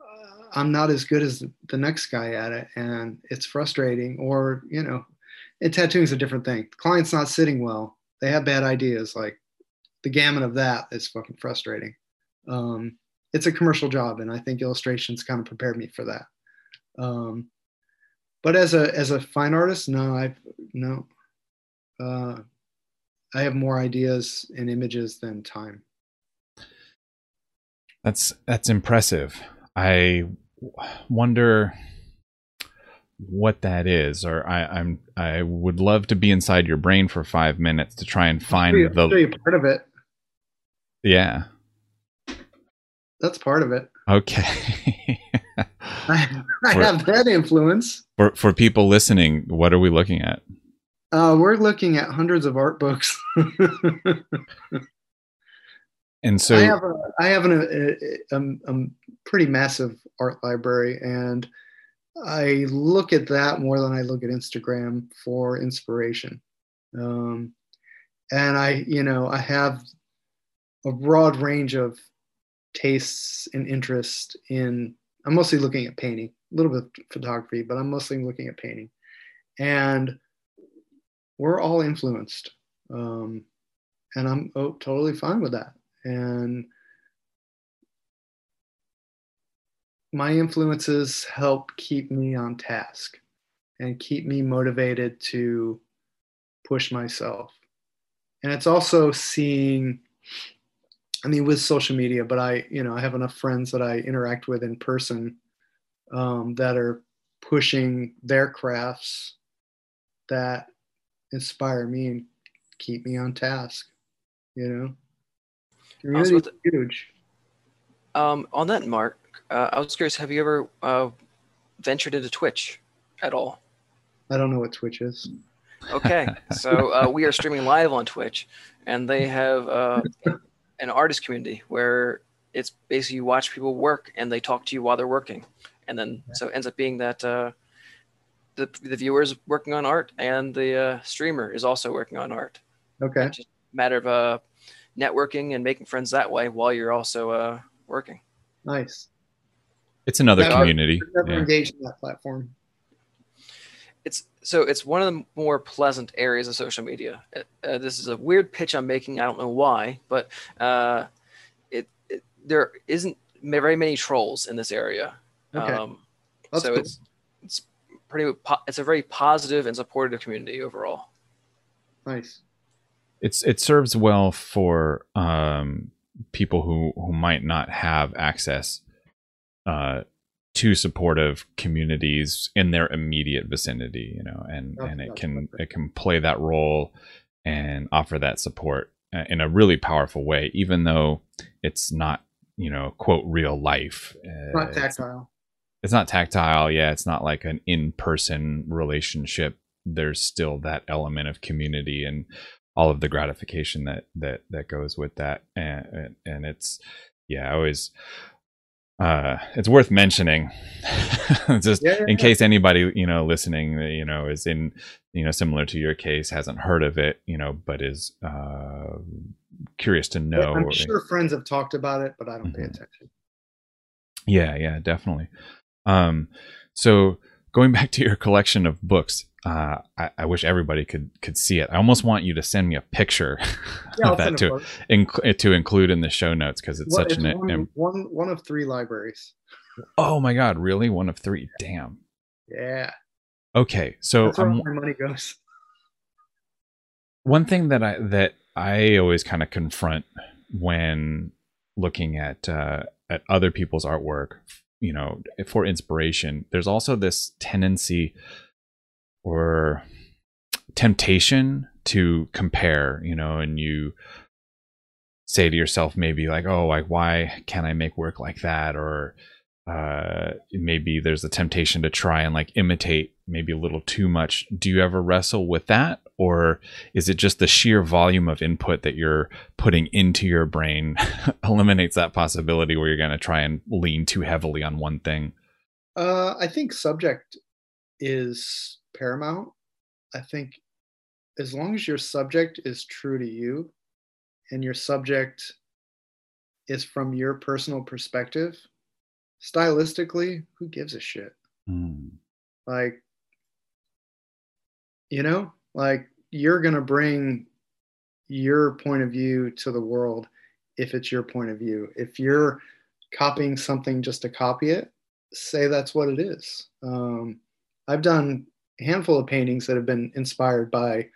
uh, I'm not as good as the next guy at it, and it's frustrating. Or you know, and tattooing is a different thing. The client's not sitting well. They have bad ideas. Like the gamut of that is fucking frustrating. Um, it's a commercial job, and I think illustrations kind of prepared me for that. Um, but as a as a fine artist, no, I no, uh, I have more ideas and images than time. That's that's impressive. I wonder what that is, or I, I'm I would love to be inside your brain for five minutes to try and find I'll the show you part of it. yeah. That's part of it. Okay. I, I have that influence. for for people listening, what are we looking at? Uh, we're looking at hundreds of art books. And so I have a, I have an, a, a, a pretty massive art library, and I look at that more than I look at Instagram for inspiration. Um, and I, you know, I have a broad range of tastes and interest in. I'm mostly looking at painting, a little bit of photography, but I'm mostly looking at painting, and we're all influenced, um, and I'm oh, totally fine with that and my influences help keep me on task and keep me motivated to push myself and it's also seeing i mean with social media but i you know i have enough friends that i interact with in person um, that are pushing their crafts that inspire me and keep me on task you know Also Community with- is huge. Um, on that, Mark, uh, I was curious. Have you ever uh, ventured into Twitch at all? I don't know what Twitch is. Okay, so uh, we are streaming live on Twitch, and they have uh, an artist community where it's basically you watch people work and they talk to you while they're working, and then so it ends up being that uh, the the viewer is working on art and the uh, streamer is also working on art. Okay. It's just a matter of uh, networking and making friends that way while you're also uh, working. Nice. it's another Yeah, community. Never Yeah. engaged in that platform. It's so it's one of the more pleasant areas of social media. Uh, uh, this is a weird pitch I'm making. I don't know why, but uh, it, it there isn't very many trolls in this area. Okay. Um, That's so cool. it's it's pretty it's a very positive and supportive community overall. Nice. it's it serves well for um, people who who might not have access uh, to supportive communities in their immediate vicinity you know and and it can perfect. it can play that role and offer that support uh, in a really powerful way even though it's not you know quote real life uh, Not it's- tactile. it's not tactile yeah it's not like an in-person relationship there's still that element of community and all of the gratification that that that goes with that and and, and it's yeah i always uh it's worth mentioning just Yeah, yeah, in yeah. case anybody you know listening uh, you know is in you know similar to your case hasn't heard of it you know but is uh curious to know I'm sure friends have talked about it, but I don't pay Mhm. attention. Yeah, yeah, definitely. Um, so going back to your collection of books, uh, I, I wish everybody could could see it. I almost want you to send me a picture Yeah, of that to inc- to include in the show notes because it's Well, such an. one, im- one, one of three libraries. oh my god, really? One of three? Damn. Yeah. Okay, so That's where I'm, my money goes. one thing that I that I always kind of confront when looking at uh, at other people's artwork, you know, for inspiration, there's also this tendency or temptation to compare, you know, and you say to yourself maybe like, oh, like why can't I make work like that? or uh maybe there's a temptation to try and like imitate maybe a little too much. Do you ever wrestle with that? Or is it just the sheer volume of input that you're putting into your brain eliminates that possibility where you're going to try and lean too heavily on one thing? Uh, I think subject is paramount. I think as long as your subject is true to you and your subject is from your personal perspective, stylistically, who gives a shit? Mm. Like, you know, like you're going to bring your point of view to the world if it's your point of view. If you're copying something just to copy it, say that's what it is. Um, I've done handful of paintings that have been inspired by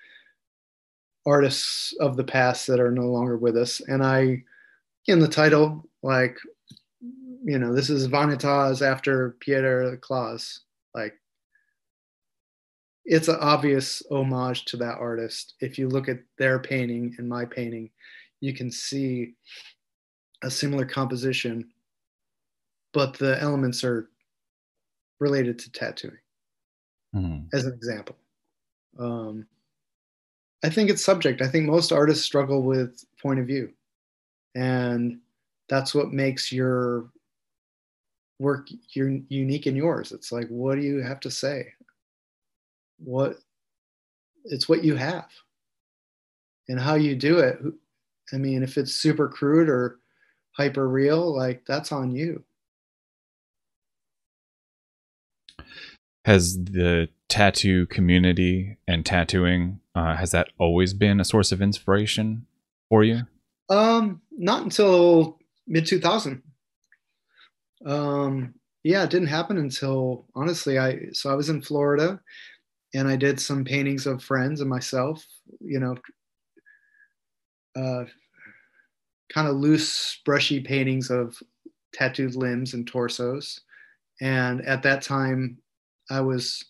artists of the past that are no longer with us. And I, in the title, like, you know, this is Vanitas after Pieter Claesz. Like, it's an obvious homage to that artist. If you look at their painting and my painting, you can see a similar composition, but the elements are related to tattooing, Mm. as an example. Um, I think it's subject. I think most artists struggle with point of view, and that's what makes your work your unique in yours. It's like, what do you have to say? What it's what you have, and how you do it. I mean, if it's super crude or hyper real, like that's on you. Has the tattoo community and tattooing uh, has that always been a source of inspiration for you? Um, not until mid 2000. Um, yeah, it didn't happen until honestly, I so I was in Florida, and I did some paintings of friends and myself. You know, uh, kind of loose, brushy paintings of tattooed limbs and torsos. And at that time, I was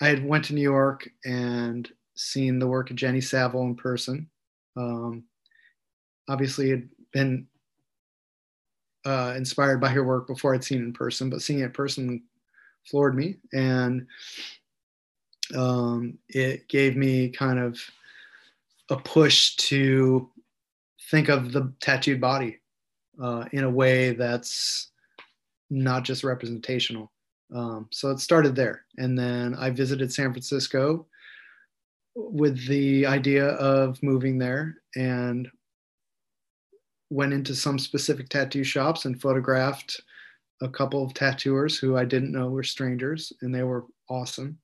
I had went to New York and seen the work of Jenny Saville in person. Um, obviously, had been uh, inspired by her work before I'd seen in person, but seeing it in person floored me, and um, it gave me kind of a push to think of the tattooed body uh, in a way that's not just representational. Um, so it started there. And then I visited San Francisco with the idea of moving there and went into some specific tattoo shops and photographed a couple of tattooers who I didn't know were strangers, and they were awesome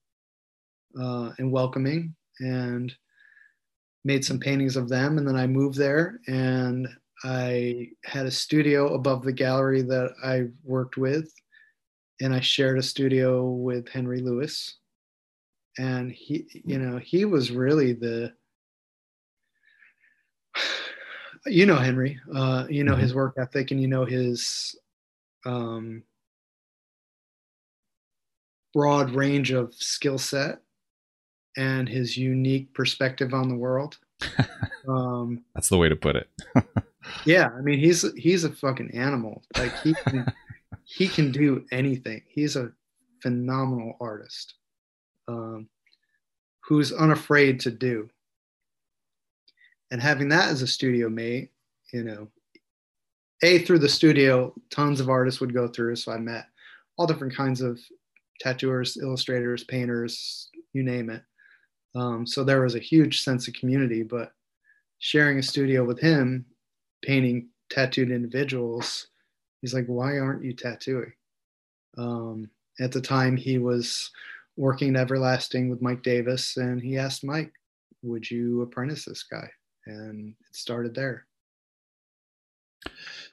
uh, and welcoming, and made some paintings of them. And then I moved there, and I had a studio above the gallery that I worked with, and I shared a studio with Henry Lewis. And he, you know, he was really the, you know, Henry, uh, you know, his work ethic and you know his um, broad range of skill set and his unique perspective on the world. Um, That's the way to put it. yeah, I mean, he's he's a fucking animal. Like he can, he can do anything. He's a phenomenal artist um, who's unafraid to do. And having that as a studio mate, you know, a through the studio, tons of artists would go through. So I met all different kinds of tattooers, illustrators, painters, you name it. Um, so there was a huge sense of community. But sharing a studio with him, painting tattooed individuals, he's like, "Why aren't you tattooing?" Um, at the time, he was working at Everlasting with Mike Davis, and he asked Mike, "Would you apprentice this guy?" And it started there.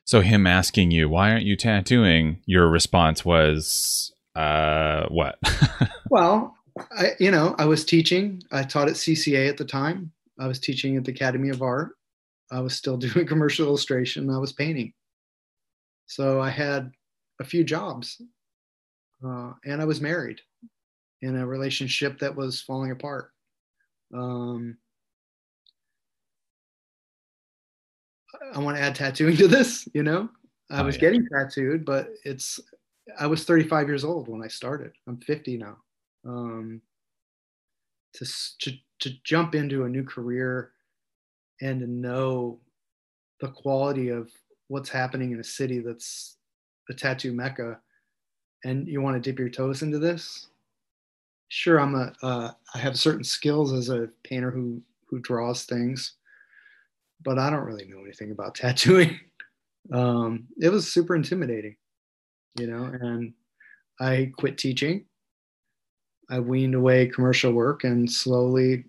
So him asking you, "Why aren't you tattooing?" Your response was, "Uh, what?" well, I, you know, I was teaching. I taught at CCA at the time. I was teaching at the Academy of Art. I was still doing commercial illustration. I was painting. So I had a few jobs, uh, and I was married in a relationship that was falling apart. Um, I want to add tattooing to this, you know. I Oh, was yeah. getting tattooed, but it's I was 35 years old when I started. I'm 50 now. Um, to, to to jump into a new career and to know the quality of what's happening in a city that's a tattoo mecca, and you want to dip your toes into this. Sure, I'm a uh, I have certain skills as a painter who who draws things, but I don't really know anything about tattooing. Um, it was super intimidating. you know, and I quit teaching. I weaned away commercial work and slowly,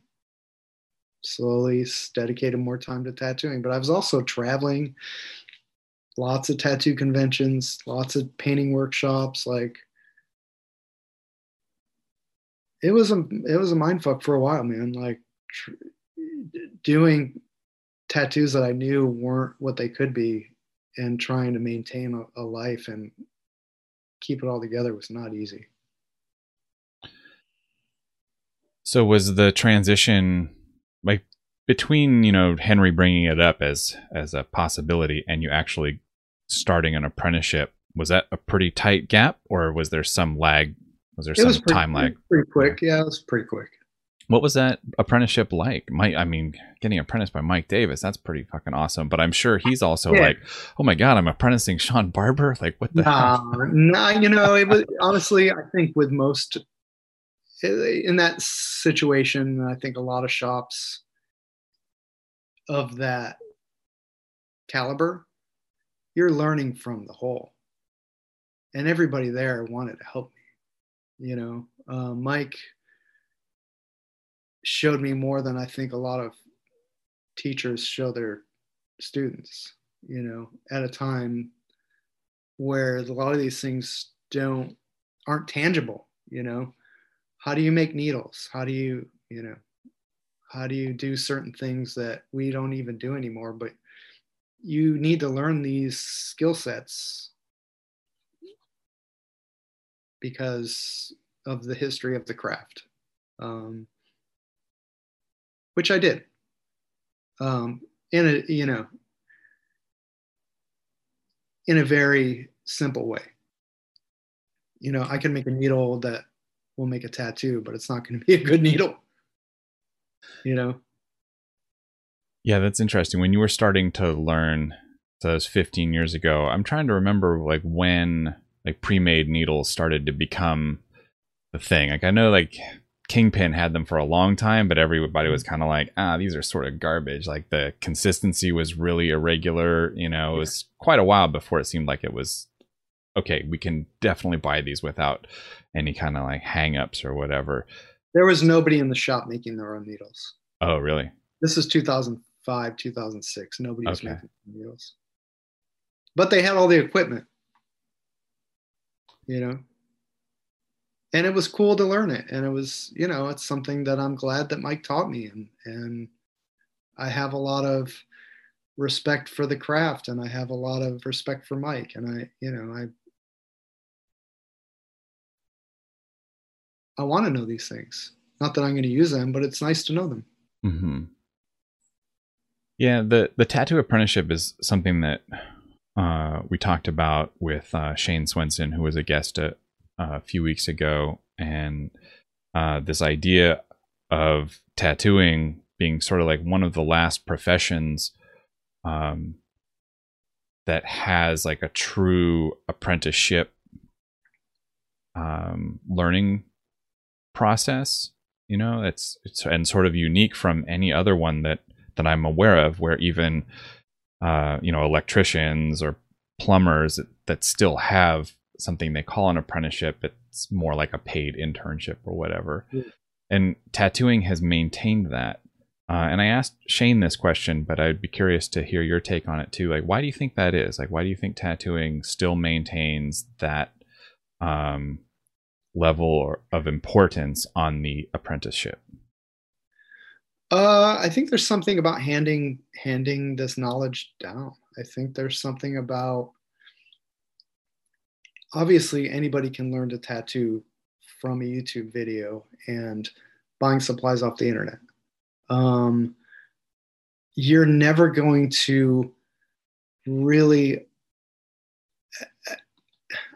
slowly dedicated more time to tattooing. But I was also traveling, lots of tattoo conventions, lots of painting workshops. Like it was a it was a mind fuck for a while, man. Like tr- doing tattoos that I knew weren't what they could be, and trying to maintain a, a life and keep it all together was not easy. So was the transition like between you know Henry bringing it up as as a possibility and you actually starting an apprenticeship? Was that a pretty tight gap, or was there some lag? Was there It some was pretty, time lag? Pretty quick, yeah, it was pretty quick. What was that apprenticeship like? Mike, I mean, getting apprenticed by Mike Davis, that's pretty fucking awesome. But I'm sure he's also Yeah. like, oh my God, I'm apprenticing Shawn Barber. Like, what the Nah, hell? nah, you know, it was honestly, I think with most eh, in that situation, I think a lot of shops of that caliber, you're learning from the whole. And everybody there wanted to help me. You know, uh, Mike showed me more than I think a lot of teachers show their students, you know, at a time where a lot of these things don't aren't tangible you know how do you make needles how do you you know how do you do certain things that we don't even do anymore but you need to learn these skill sets because of the history of the craft um, which i did um, in a you know in a very simple way. You know, I can make a needle that will make a tattoo, but it's not going to be a good needle. You know, Yeah, that's interesting. When you were starting to learn, so that was 15 years ago. I'm trying to remember like when like pre-made needles started to become the thing. Like I know like Kingpin had them for a long time, but everybody was kind of like, ah, these are sort of garbage. Like the consistency was really irregular. You know, it was quite a while before it seemed like it was okay. We can definitely buy these without any kind of like hang-ups or whatever. there was nobody in the shop making their own needles. Oh, really? This is 2005, 2006. Nobody was Okay. making needles, but they had all the equipment. You know, and it was cool to learn it, and it was, you know, it's something that I'm glad that Mike taught me, and and I have a lot of respect for the craft, and I have a lot of respect for Mike, and I, you know, I I want to know these things. Not that I'm going to use them, but it's nice to know them. hmm Yeah, the the tattoo apprenticeship is something that uh, we talked about with uh, Shane Swenson, who was a guest a, a few weeks ago, and uh, this idea of tattooing being sort of like one of the last professions um, that has like a true apprenticeship um, learning process you know it's it's and sort of unique from any other one that that i'm aware of where even uh you know electricians or plumbers that, that still have something they call an apprenticeship it's more like a paid internship or whatever Yeah. and tattooing has maintained that uh, and i asked shane this question but i'd be curious to hear your take on it too like why do you think that is like why do you think tattooing still maintains that um level or, of importance on the apprenticeship. Uh, I think there's something about handing handing this knowledge down. I think there's something about obviously anybody can learn to tattoo from a YouTube video and buying supplies off the internet. Um, you're never going to really.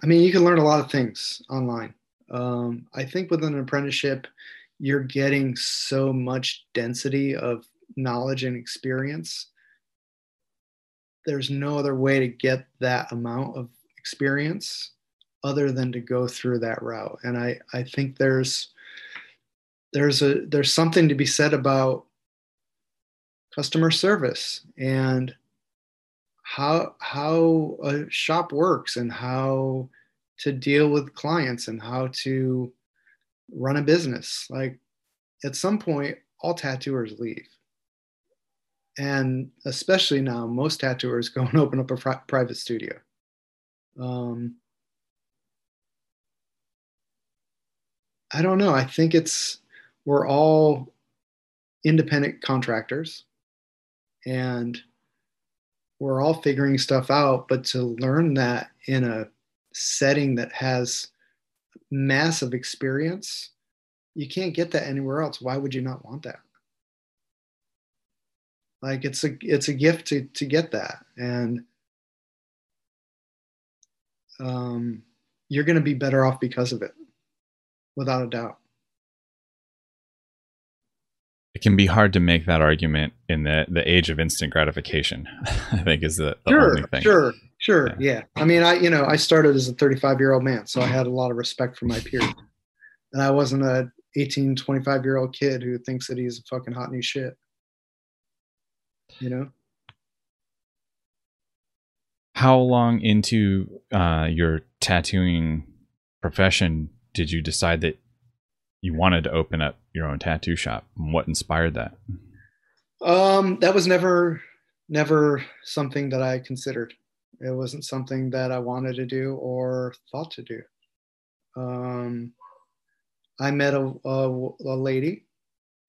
I mean, you can learn a lot of things online. Um, I think with an apprenticeship, you're getting so much density of knowledge and experience. There's no other way to get that amount of experience other than to go through that route. And I, I think there's there's a there's something to be said about customer service and how how a shop works and how to deal with clients and how to run a business. Like at some point, all tattooers leave. And especially now, most tattooers go and open up a pri- private studio. Um, I don't know. I think it's, we're all independent contractors and we're all figuring stuff out. But to learn that in a setting that has massive experience, you can't get that anywhere else. Why would you not want that? Like it's a it's a gift to to get that, and um, you're going to be better off because of it, without a doubt. It can be hard to make that argument in the the age of instant gratification. I think is the, the sure, only thing. Sure, sure, Yeah. yeah. I mean, I you know I started as a 35 year old man, so I had a lot of respect for my peers, and I wasn't a 18, 25 year old kid who thinks that he's a fucking hot new shit. You know. How long into uh, your tattooing profession did you decide that you wanted to open up your own tattoo shop? And what inspired that? Um, that was never, never something that I considered. It wasn't something that I wanted to do or thought to do. Um, I met a, a, a lady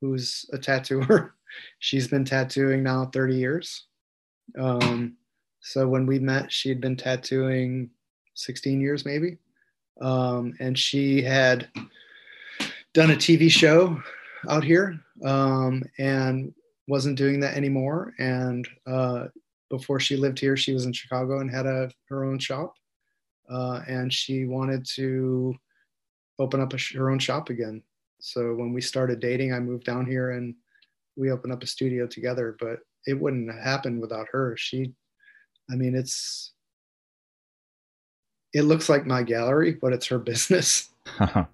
who's a tattooer. She's been tattooing now 30 years. Um, so when we met, she had been tattooing 16 years maybe. Um, and she had done a TV show out here um, and wasn't doing that anymore. And uh, before she lived here, she was in Chicago and had a her own shop. Uh, and she wanted to open up sh- her own shop again. So when we started dating, I moved down here and we opened up a studio together. But it wouldn't have happened without her. She, I mean, it's it looks like my gallery, but it's her business.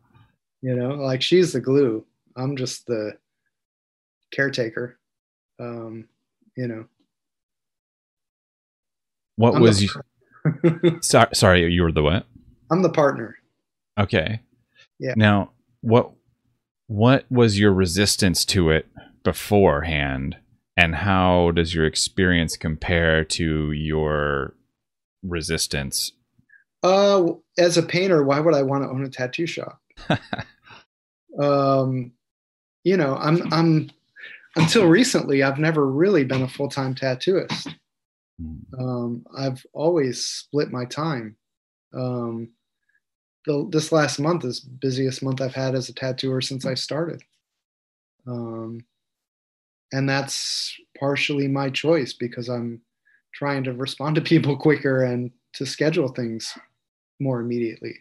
You know, like she's the glue. I'm just the caretaker. Um, you know. What I'm was you? Sorry, sorry, you were the what? I'm the partner. Okay. Yeah. Now, what what was your resistance to it beforehand, and how does your experience compare to your resistance? Uh, as a painter, why would I want to own a tattoo shop? um, you know, I'm I'm until recently, I've never really been a full time tattooist. Um, I've always split my time. Um, the, this last month is busiest month I've had as a tattooer since I started. Um, and that's partially my choice because I'm trying to respond to people quicker and to schedule things more immediately.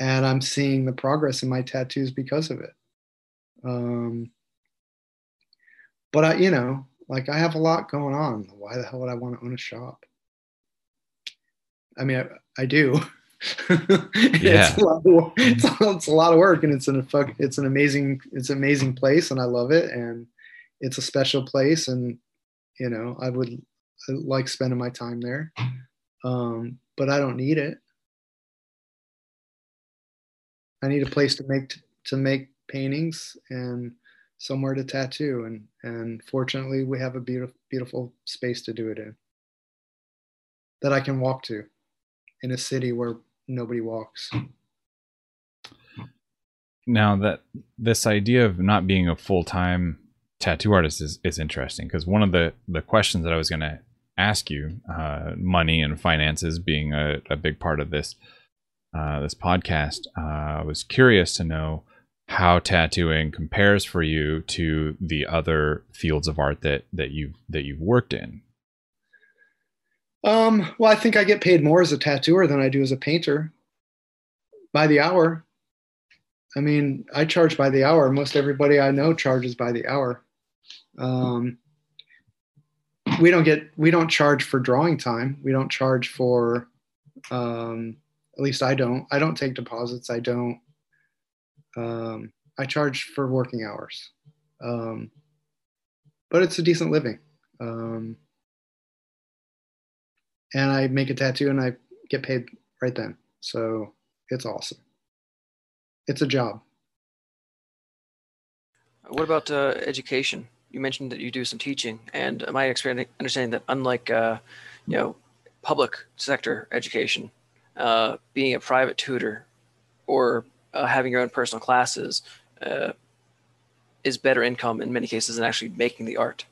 And I'm seeing the progress in my tattoos because of it. Um, but I, you know, like I have a lot going on. Why the hell would I want to own a shop? I mean, I, I do. Yeah. it's, a lot of, it's, a- it's a lot of work, and it's an. It's an amazing. It's an amazing place, and I love it, and it's a special place, and you know, I would I like spending my time there. Um, but I don't need it. I need a place to make to make paintings and somewhere to tattoo and and fortunately we have a beautiful beautiful space to do it in that I can walk to in a city where nobody walks. Now that this idea of not being a full time tattoo artist is, is interesting because one of the the questions that I was going to ask you, uh, money and finances being a, a big part of this uh, this podcast, uh, I was curious to know how tattooing compares for you to the other fields of art that that you that you've worked in. Um, well, I think I get paid more as a tattooer than I do as a painter by the hour. I mean, I charge by the hour. Most everybody I know charges by the hour. Um, we don't get we don't charge for drawing time. We don't charge for um, at least I don't. I don't take deposits. I don't. Um, I charge for working hours, um, but it's a decent living. Um, and I make a tattoo and I get paid right then. So it's awesome. It's a job. What about uh, education? You mentioned that you do some teaching, and my experience understanding that unlike uh, you know public sector education, uh, being a private tutor or uh, having your own personal classes uh, is better income in many cases than actually making the art.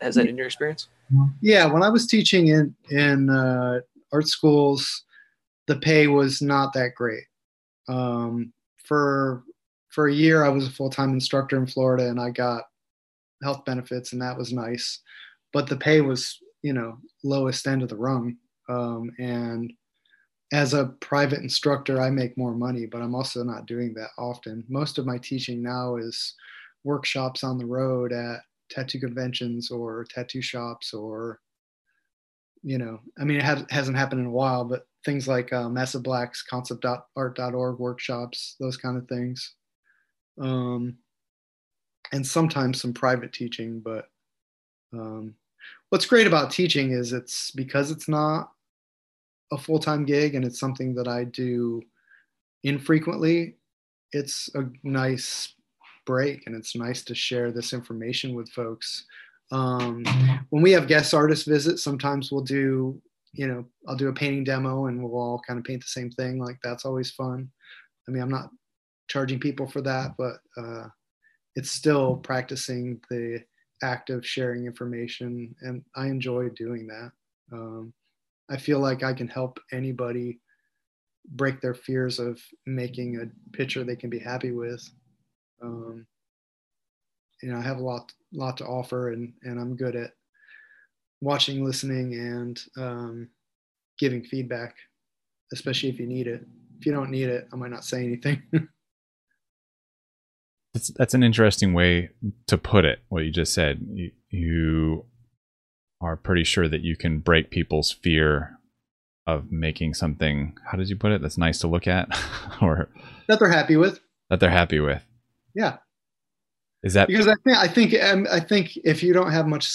Has that in your experience? Yeah, when I was teaching in in uh, art schools, the pay was not that great. Um, for for a year, I was a full time instructor in Florida, and I got health benefits, and that was nice. But the pay was, you know, lowest end of the rung. Um, and as a private instructor, I make more money, but I'm also not doing that often. Most of my teaching now is workshops on the road at tattoo conventions or tattoo shops or you know i mean it has, hasn't happened in a while but things like uh, Massive Black's ConceptArt.org workshops those kind of things um, and sometimes some private teaching but um, what's great about teaching is it's because it's not a full-time gig and it's something that i do infrequently it's a nice break and it's nice to share this information with folks. Um, when we have guest artist visits sometimes we'll do you know i'll do a painting demo and we'll all kind of paint the same thing like that's always fun. I mean i'm not charging people for that but uh, it's still practicing the act of sharing information and i enjoy doing that. Um, i feel like i can help anybody break their fears of making a picture they can be happy with um, you know, I have a lot, lot to offer, and and I'm good at watching, listening, and um, giving feedback, especially if you need it. If you don't need it, I might not say anything. that's that's an interesting way to put it. What you just said, you, you are pretty sure that you can break people's fear of making something. How did you put it? That's nice to look at, or that they're happy with. That they're happy with. Yeah. Is that because I think I think um, I think if you don't have much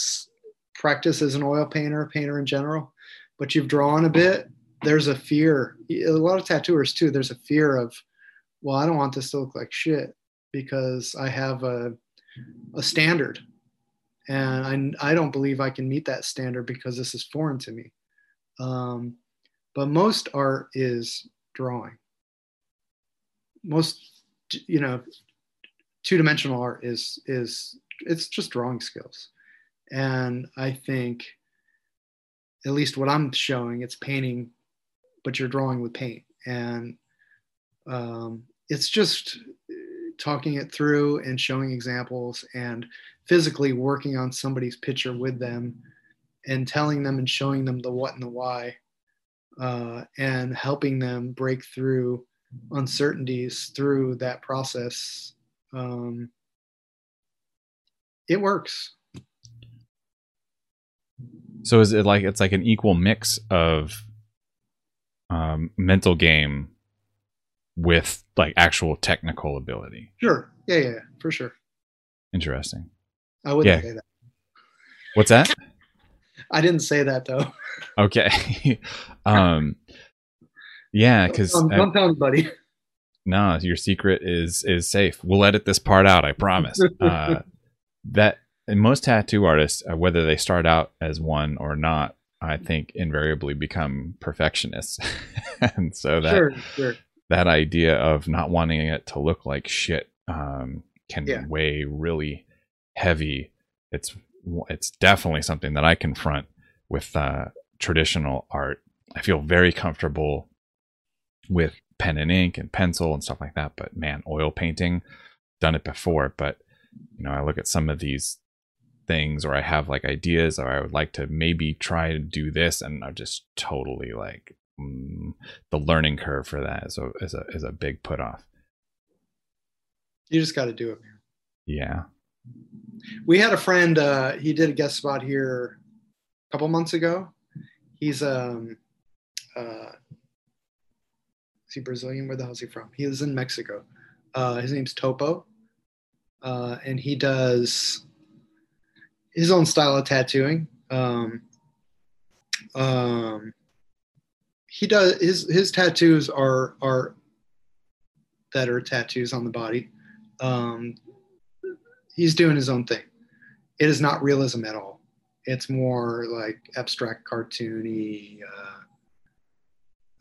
practice as an oil painter, painter in general, but you've drawn a bit, there's a fear. A lot of tattooers too. There's a fear of, well, I don't want this to look like shit because I have a a standard, and I I don't believe I can meet that standard because this is foreign to me. Um, but most art is drawing. Most you know two-dimensional art is is it's just drawing skills and i think at least what i'm showing it's painting but you're drawing with paint and um, it's just talking it through and showing examples and physically working on somebody's picture with them and telling them and showing them the what and the why uh, and helping them break through uncertainties through that process um, it works. So is it like it's like an equal mix of um, mental game with like actual technical ability? Sure. Yeah, yeah, for sure. Interesting. I wouldn't yeah. say that. What's that? I didn't say that though. Okay. um yeah, because don't, don't tell anybody no, your secret is is safe. We'll edit this part out, I promise. uh, that and most tattoo artists, uh, whether they start out as one or not, I think invariably become perfectionists, and so that sure, sure. that idea of not wanting it to look like shit um, can yeah. weigh really heavy. It's it's definitely something that I confront with uh, traditional art. I feel very comfortable with pen and ink and pencil and stuff like that. But man, oil painting, done it before. But you know, I look at some of these things or I have like ideas or I would like to maybe try to do this and I'm just totally like mm, the learning curve for that is a is a is a big put off. You just got to do it, man. Yeah. We had a friend. Uh, he did a guest spot here a couple months ago. He's um, uh, is he Brazilian? Where the hell is he from? He is in Mexico. Uh, his name's Topo, uh, and he does his own style of tattooing. Um, um, he does his his tattoos are are that are tattoos on the body. Um, he's doing his own thing. It is not realism at all. It's more like abstract, cartoony.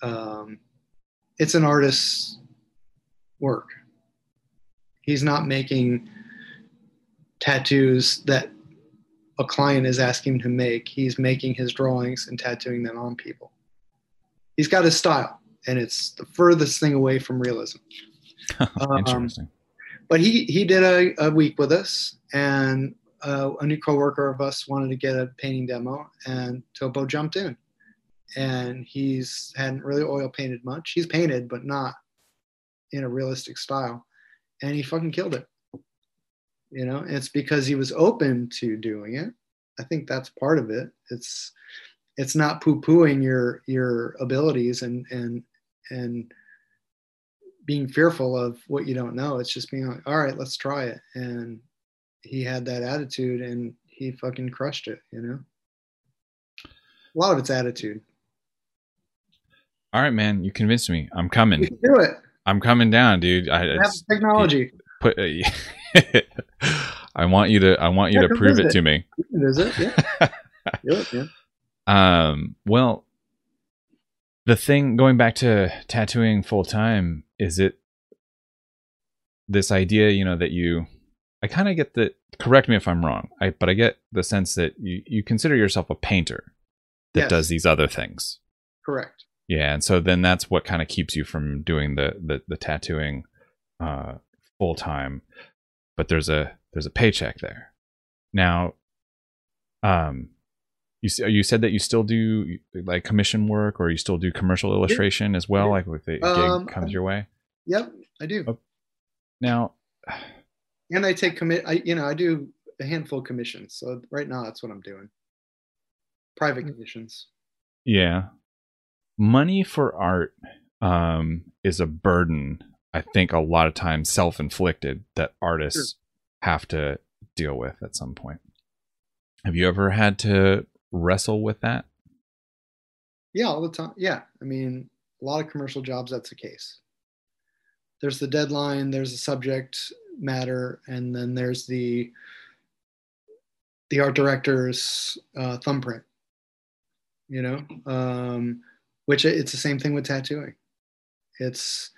Uh, um, it's an artist's work. He's not making tattoos that a client is asking him to make. He's making his drawings and tattooing them on people. He's got his style, and it's the furthest thing away from realism. Um, Interesting. But he he did a, a week with us, and uh, a new coworker of us wanted to get a painting demo, and Topo jumped in. And he's hadn't really oil painted much. He's painted, but not in a realistic style, and he fucking killed it. You know, it's because he was open to doing it. I think that's part of it. It's it's not poo pooing your your abilities and and and being fearful of what you don't know. It's just being like, all right, let's try it. And he had that attitude and he fucking crushed it, you know? A lot of it's attitude. All right, man. You convinced me. I'm coming. You can do it. I'm coming down, dude. I, I have technology. put. Uh, I want you to. I want you Yeah, to prove it visit. to me. Can visit. Yeah. do it, man. Um. Well, the thing going back to tattooing full time is it this idea, you know, that you. I kind of get the. Correct me if I'm wrong. I but I get the sense that you you consider yourself a painter that Yes. does these other things. Correct. Yeah, and so then that's what kind of keeps you from doing the the, the tattooing uh, full time. But there's a there's a paycheck there. Now, um, you you said that you still do like commission work, or you still do commercial illustration as well, Yeah. like if the gig Um, comes your way. Yep, I do. Oh. Now, And I take commit I you know, I do a handful of commissions. So right now that's what I'm doing. Private commissions. yeah, money for art um, is a burden. I think a lot of times self-inflicted that artists have to deal with at some point. Have you ever had to wrestle with that? Yeah, all the time. Yeah. I mean, a lot of commercial jobs, that's the case. There's the deadline, there's the subject matter, and then there's the the art director's uh, thumbprint. You know, um, which it's the same thing with tattooing. It's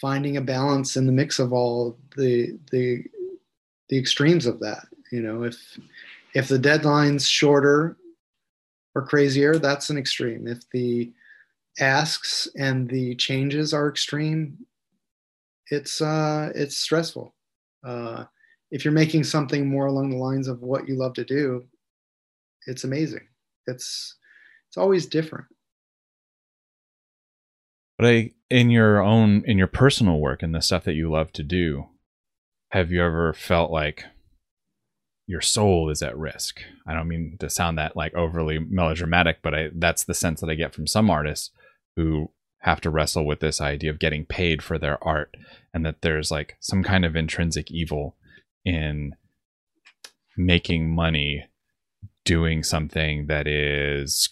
finding a balance in the mix of all the the the extremes of that. You know, if if the deadline's shorter or crazier, that's an extreme. If the asks and the changes are extreme, it's uh, it's stressful. Uh, if you're making something more along the lines of what you love to do, it's amazing. It's it's always different. But I, in your own, in your personal work and the stuff that you love to do, have you ever felt like your soul is at risk? I don't mean to sound that like overly melodramatic, but I, that's the sense that I get from some artists who have to wrestle with this idea of getting paid for their art and that there's like some kind of intrinsic evil in making money doing something that is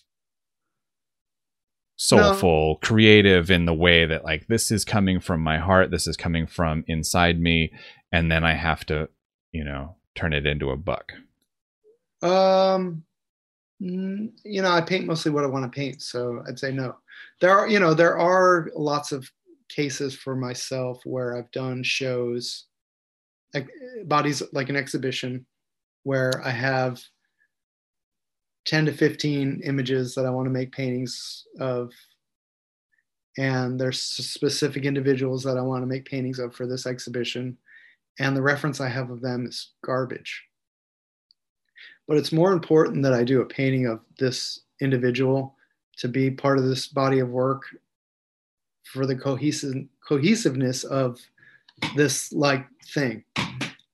soulful, creative in the way that like this is coming from my heart, this is coming from inside me, and then I have to, you know, turn it into a buck. Um, mm, you know, I paint mostly what I want to paint, so I'd say no. There are, you know, there are lots of cases for myself where I've done shows, like bodies, like an exhibition, where I have 10 to 15 images that I want to make paintings of. And there's specific individuals that I want to make paintings of for this exhibition. And the reference I have of them is garbage but it's more important that I do a painting of this individual to be part of this body of work for the cohesive cohesiveness of this like thing.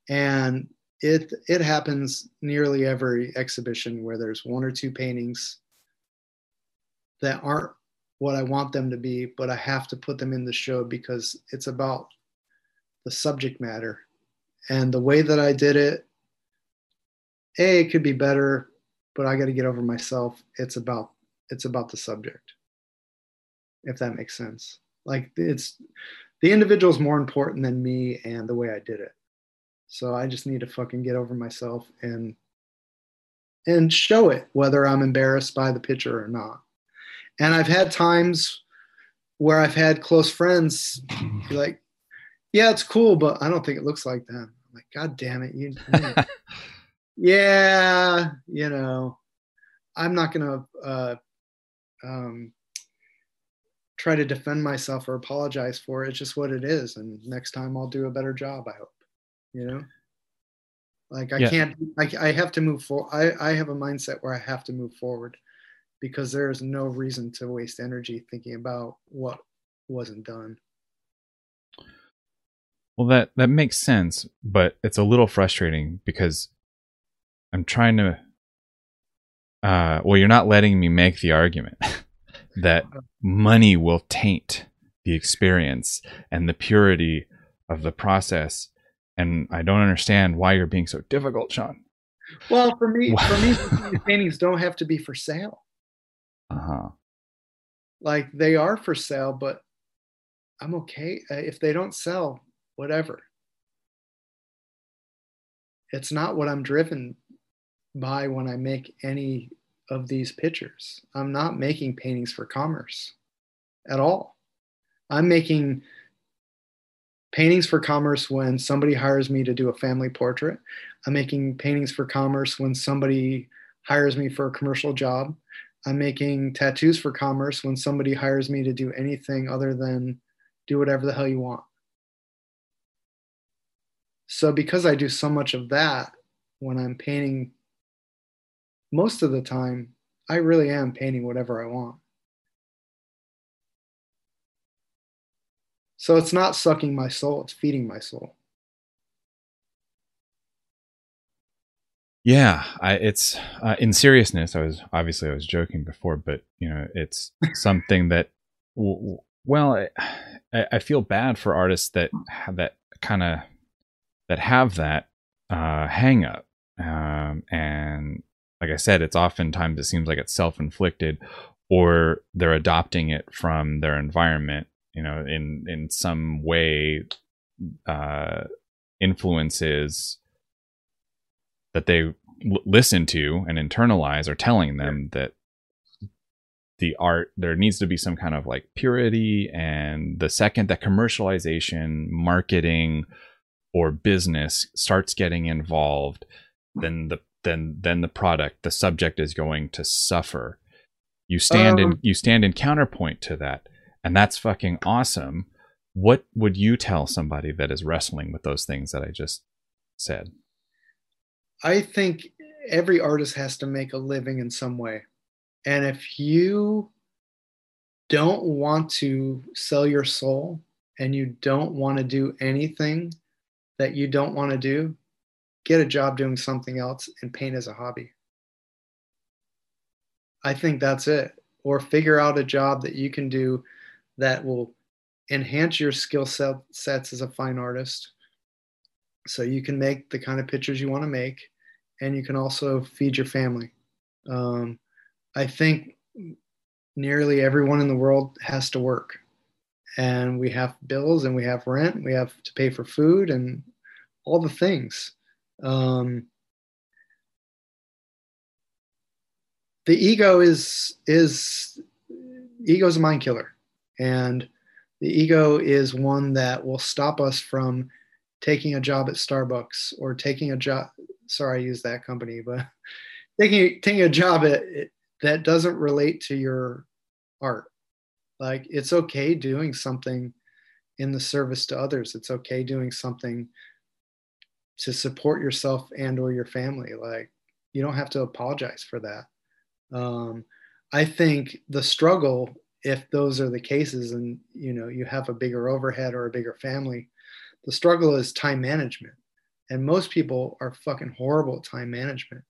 And it it happens nearly every exhibition where there's one or two paintings that aren't what I want them to be, but I have to put them in the show because it's about the subject matter. And the way that I did it a it could be better but i got to get over myself it's about it's about the subject if that makes sense. Like it's the individual is more important than me and the way I did it. So I just need to fucking get over myself and and show it whether I'm embarrassed by the picture or not. And I've had times where I've had close friends like, "Yeah, it's cool, but I don't think it looks like that." Like, "God damn it, you." yeah, you know, I'm not gonna uh, um, try to defend myself or apologize for it. It's just what it is, and next time I'll do a better job. I hope. You know, like I Yeah. can't. I, I have to move forward. I, I have a mindset where I have to move forward because there is no reason to waste energy thinking about what wasn't done. Well, that that makes sense, but it's a little frustrating because I'm trying to. Uh, well, you're not letting me make the argument that money will taint the experience and the purity of the process, and I don't understand why you're being so difficult, Shawn. Well, for me, for me, paintings don't have to be for sale. Uh huh. Like they are for sale, but I'm okay Uh, if they don't sell. Whatever. It's not what I'm driven by when I make any of these pictures. I'm not making paintings for commerce at all. I'm making paintings for commerce when somebody hires me to do a family portrait. I'm making paintings for commerce when somebody hires me for a commercial job. I'm making tattoos for commerce when somebody hires me to do anything other than do whatever the hell you want. So, because I do so much of that when I'm painting, most of the time, I really am painting whatever I want. So, it's not sucking my soul, it's feeding my soul. Yeah, I, it's uh, in seriousness. I was obviously I was joking before, but you know, it's something that, w- w- well, I, I feel bad for artists that have that kind of that have that uh, hang up, um, and like I said, it's oftentimes it seems like it's self inflicted, or they're adopting it from their environment. You know, in in some way, uh, influences that they l- listen to and internalize are telling them that the art there needs to be some kind of like purity and the second that commercialization marketing or business starts getting involved then the then then the product the subject is going to suffer. You stand in Um, you stand in counterpoint to that and that's fucking awesome. What would you tell somebody that is wrestling with those things that i just said? I think every artist has to make a living in some way. And if you don't want to sell your soul and you don't want to do anything that you don't want to do, get a job doing something else and paint as a hobby. I think that's it. Or figure out a job that you can do that will enhance your skill set sets as a fine artist so you can make the kind of pictures you want to make and you can also feed your family um, i think nearly everyone in the world has to work and we have bills and we have rent we have to pay for food and all the things um, the ego is is ego is a mind killer and the ego is one that will stop us from taking a job at Starbucks or taking a job. Sorry, I used that company, but taking taking a job at that doesn't relate to your art. Like it's okay doing something in the service to others. It's okay doing something to support yourself and or your family. Like you don't have to apologize for that. Um, I think the struggle, if those are the cases, and you know you have a bigger overhead or a bigger family, the struggle is time management. And most people are fucking horrible at time management.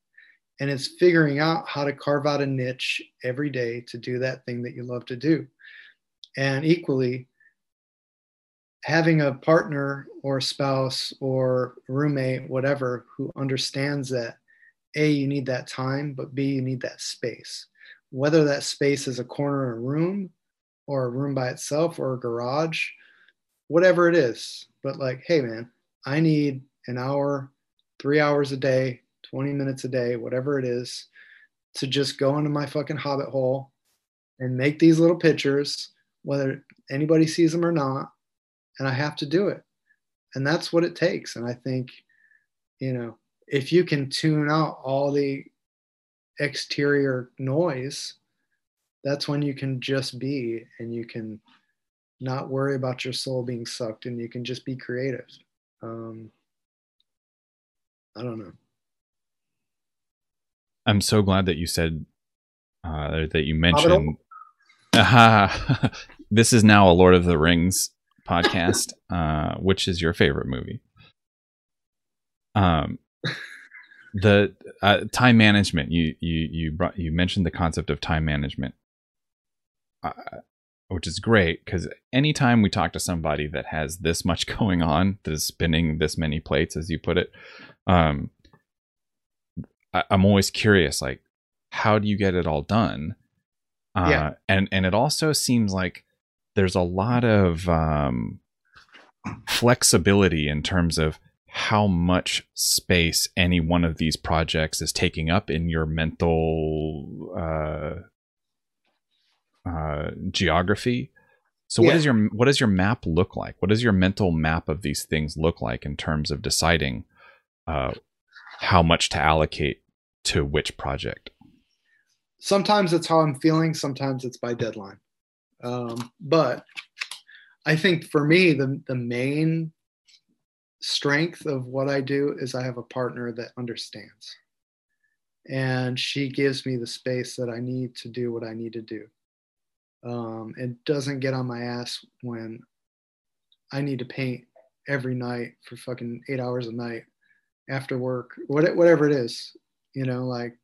And it's figuring out how to carve out a niche every day to do that thing that you love to do. And equally, having a partner or spouse or roommate, whatever, who understands that A, you need that time, but B, you need that space. Whether that space is a corner of a room or a room by itself or a garage, whatever it is. But like, hey man, I need an hour, three hours a day, 20 minutes a day, whatever it is, to just go into my fucking hobbit hole and make these little pictures, whether anybody sees them or not. And I have to do it. And that's what it takes. And I think, you know, if you can tune out all the exterior noise, that's when you can just be and you can not worry about your soul being sucked and you can just be creative. Um, I don't know. I'm so glad that you said uh, that you mentioned. This is now a Lord of the Rings podcast. Uh, which is your favorite movie? Um, the uh, time management. You you you brought you mentioned the concept of time management, uh, which is great because anytime we talk to somebody that has this much going on, that is spinning this many plates, as you put it, um, I, am always curious, like, how do you get it all done? Uh, yeah. and and it also seems like there's a lot of um, flexibility in terms of how much space any one of these projects is taking up in your mental uh, uh, geography. So yeah. what is your what does your map look like? What does your mental map of these things look like in terms of deciding uh, how much to allocate to which project? Sometimes it's how I'm feeling. Sometimes it's by deadline. Um, but I think for me, the the main strength of what I do is I have a partner that understands, and she gives me the space that I need to do what I need to do. Um, it doesn't get on my ass when I need to paint every night for fucking eight hours a night after work, whatever it is, you know, like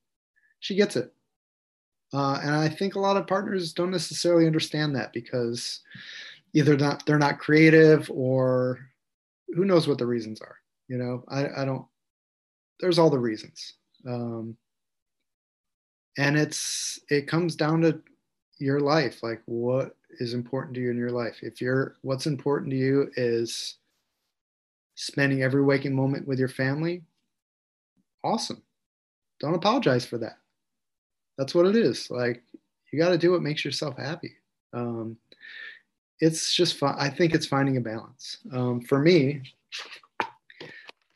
she gets it. Uh, and I think a lot of partners don't necessarily understand that because either not they're not creative or who knows what the reasons are. You know, I, I don't. There's all the reasons, um, and it's it comes down to your life. Like, what is important to you in your life? If you're what's important to you is spending every waking moment with your family, awesome. Don't apologize for that. That's what it is. Like you got to do what makes yourself happy. Um, it's just fun. I think it's finding a balance. Um, for me,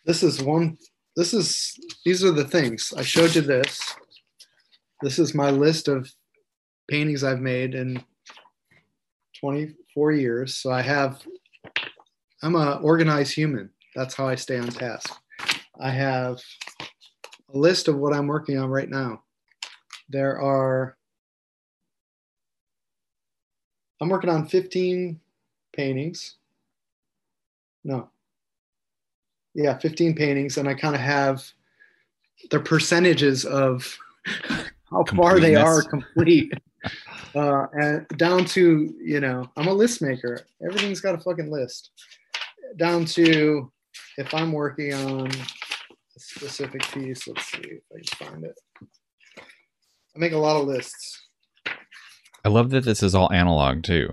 this is one. This is these are the things I showed you. This. This is my list of paintings I've made in 24 years. So I have. I'm a organized human. That's how I stay on task. I have a list of what I'm working on right now. There are, I'm working on 15 paintings. No. Yeah, 15 paintings. And I kind of have the percentages of how far they are complete. Uh, and down to, you know, I'm a list maker. Everything's got a fucking list. Down to if I'm working on specific piece, let's see if I can find it. I make a lot of lists. I love that this is all analog too.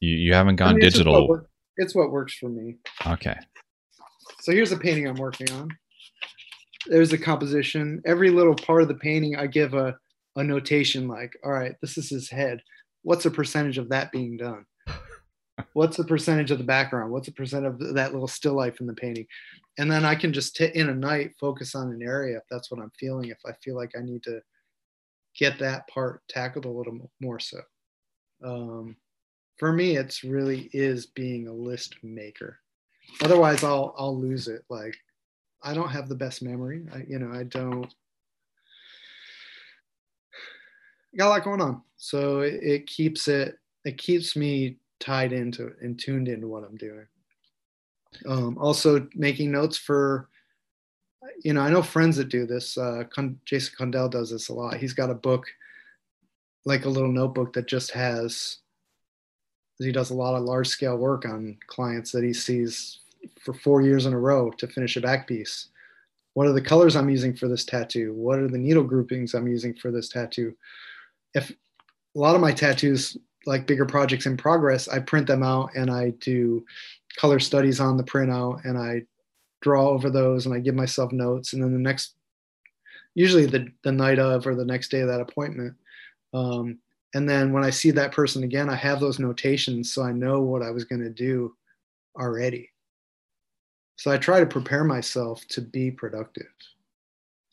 You you haven't gone I mean, it's digital. What it's what works for me. Okay. So here's a painting I'm working on. There's a composition. Every little part of the painting, I give a, a notation like, all right, this is his head. What's a percentage of that being done? What's the percentage of the background? What's the percent of that little still life in the painting? And then I can just t- in a night focus on an area if that's what I'm feeling. If I feel like I need to get that part tackled a little more so. Um, for me, it's really is being a list maker. Otherwise, I'll I'll lose it. Like I don't have the best memory. I, you know, I don't. I got a lot going on, so it, it keeps it. It keeps me tied into and tuned into what I'm doing. Um, also, making notes for you know, I know friends that do this. Uh, Con- Jason Condell does this a lot. He's got a book, like a little notebook that just has. He does a lot of large scale work on clients that he sees for four years in a row to finish a back piece. What are the colors I'm using for this tattoo? What are the needle groupings I'm using for this tattoo? If a lot of my tattoos, like bigger projects in progress, I print them out and I do color studies on the printout and I draw over those and I give myself notes. And then the next, usually the, the night of or the next day of that appointment. Um, and then when I see that person again, I have those notations so I know what I was going to do already. So I try to prepare myself to be productive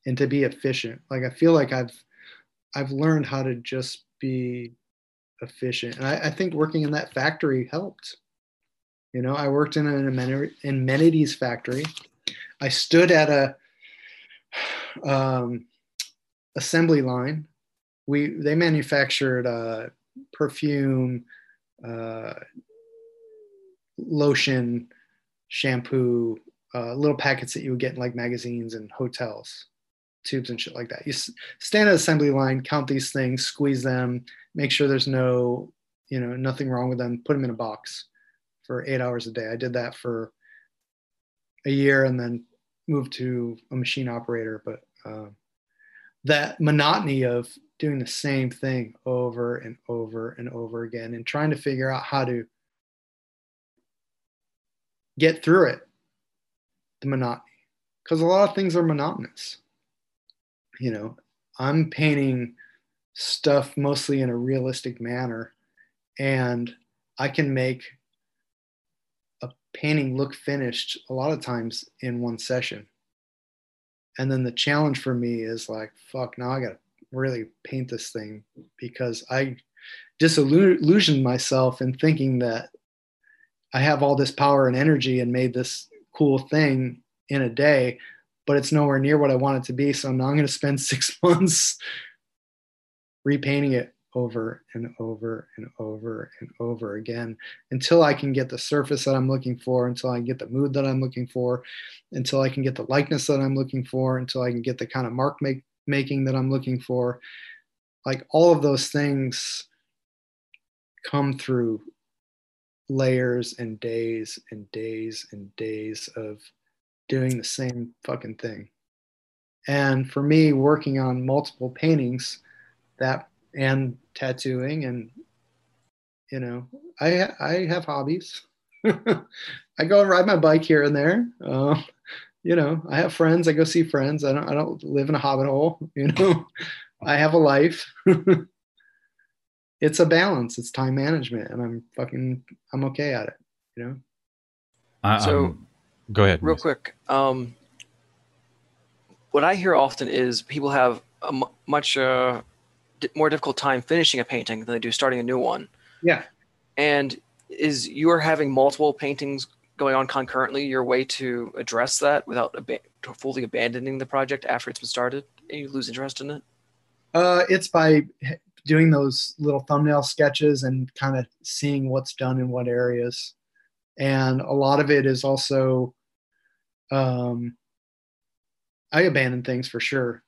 and to be efficient. Like I feel like I've I've learned how to just be efficient. And I, I think working in that factory helped. You know, I worked in an amenities factory. I stood at a um, assembly line. We they manufactured uh, perfume, uh, lotion, shampoo, uh, little packets that you would get in like magazines and hotels, tubes and shit like that. You stand at assembly line, count these things, squeeze them, make sure there's no, you know, nothing wrong with them, put them in a box for eight hours a day. I did that for a year and then moved to a machine operator. But uh, that monotony of doing the same thing over and over and over again and trying to figure out how to get through it, the monotony. Because a lot of things are monotonous. You know, I'm painting stuff mostly in a realistic manner, and I can make a painting look finished a lot of times in one session. And then the challenge for me is like, fuck, now I got to really paint this thing because I disillusioned myself in thinking that I have all this power and energy and made this cool thing in a day, but it's nowhere near what I want it to be. So now I'm going to spend six months repainting it over and over and over and over again until I can get the surface that I'm looking for, until I get the mood that I'm looking for, until I can get the likeness that I'm looking for, until I can get the kind of mark make, making that I'm looking for. Like all of those things come through layers and days and days and days of doing the same fucking thing. And for me, working on multiple paintings, that and tattooing, and you know, I I have hobbies. I go and ride my bike here and there. Uh, you know, I have friends. I go see friends. I don't I don't live in a hobbit hole. You know, I have a life. it's a balance. It's time management, and I'm fucking I'm okay at it. You know. Uh, so, um, go ahead. Real quick. Um, what I hear often is people have a m- much uh, d- more difficult time finishing a painting than they do starting a new one. Yeah. And is you are having multiple paintings going on concurrently your way to address that without ab- fully abandoning the project after it's been started and you lose interest in it? Uh, it's by doing those little thumbnail sketches and kind of seeing what's done in what areas. And a lot of it is also, um, I abandon things for sure.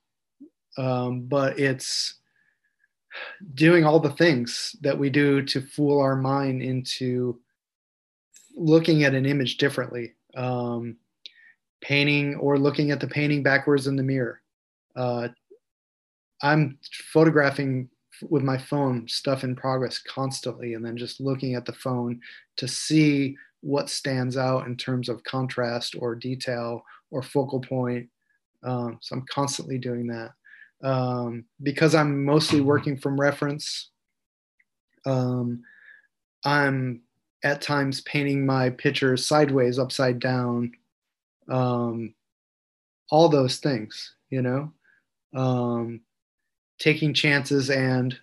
Um, but it's doing all the things that we do to fool our mind into looking at an image differently. Um, painting or looking at the painting backwards in the mirror. Uh, I'm photographing with my phone stuff in progress constantly and then just looking at the phone to see what stands out in terms of contrast or detail or focal point. Um, so i'm constantly doing that. Um, because i'm mostly working from reference. Um, i'm at times painting my pictures sideways upside down. Um, all those things you know? Um, taking chances and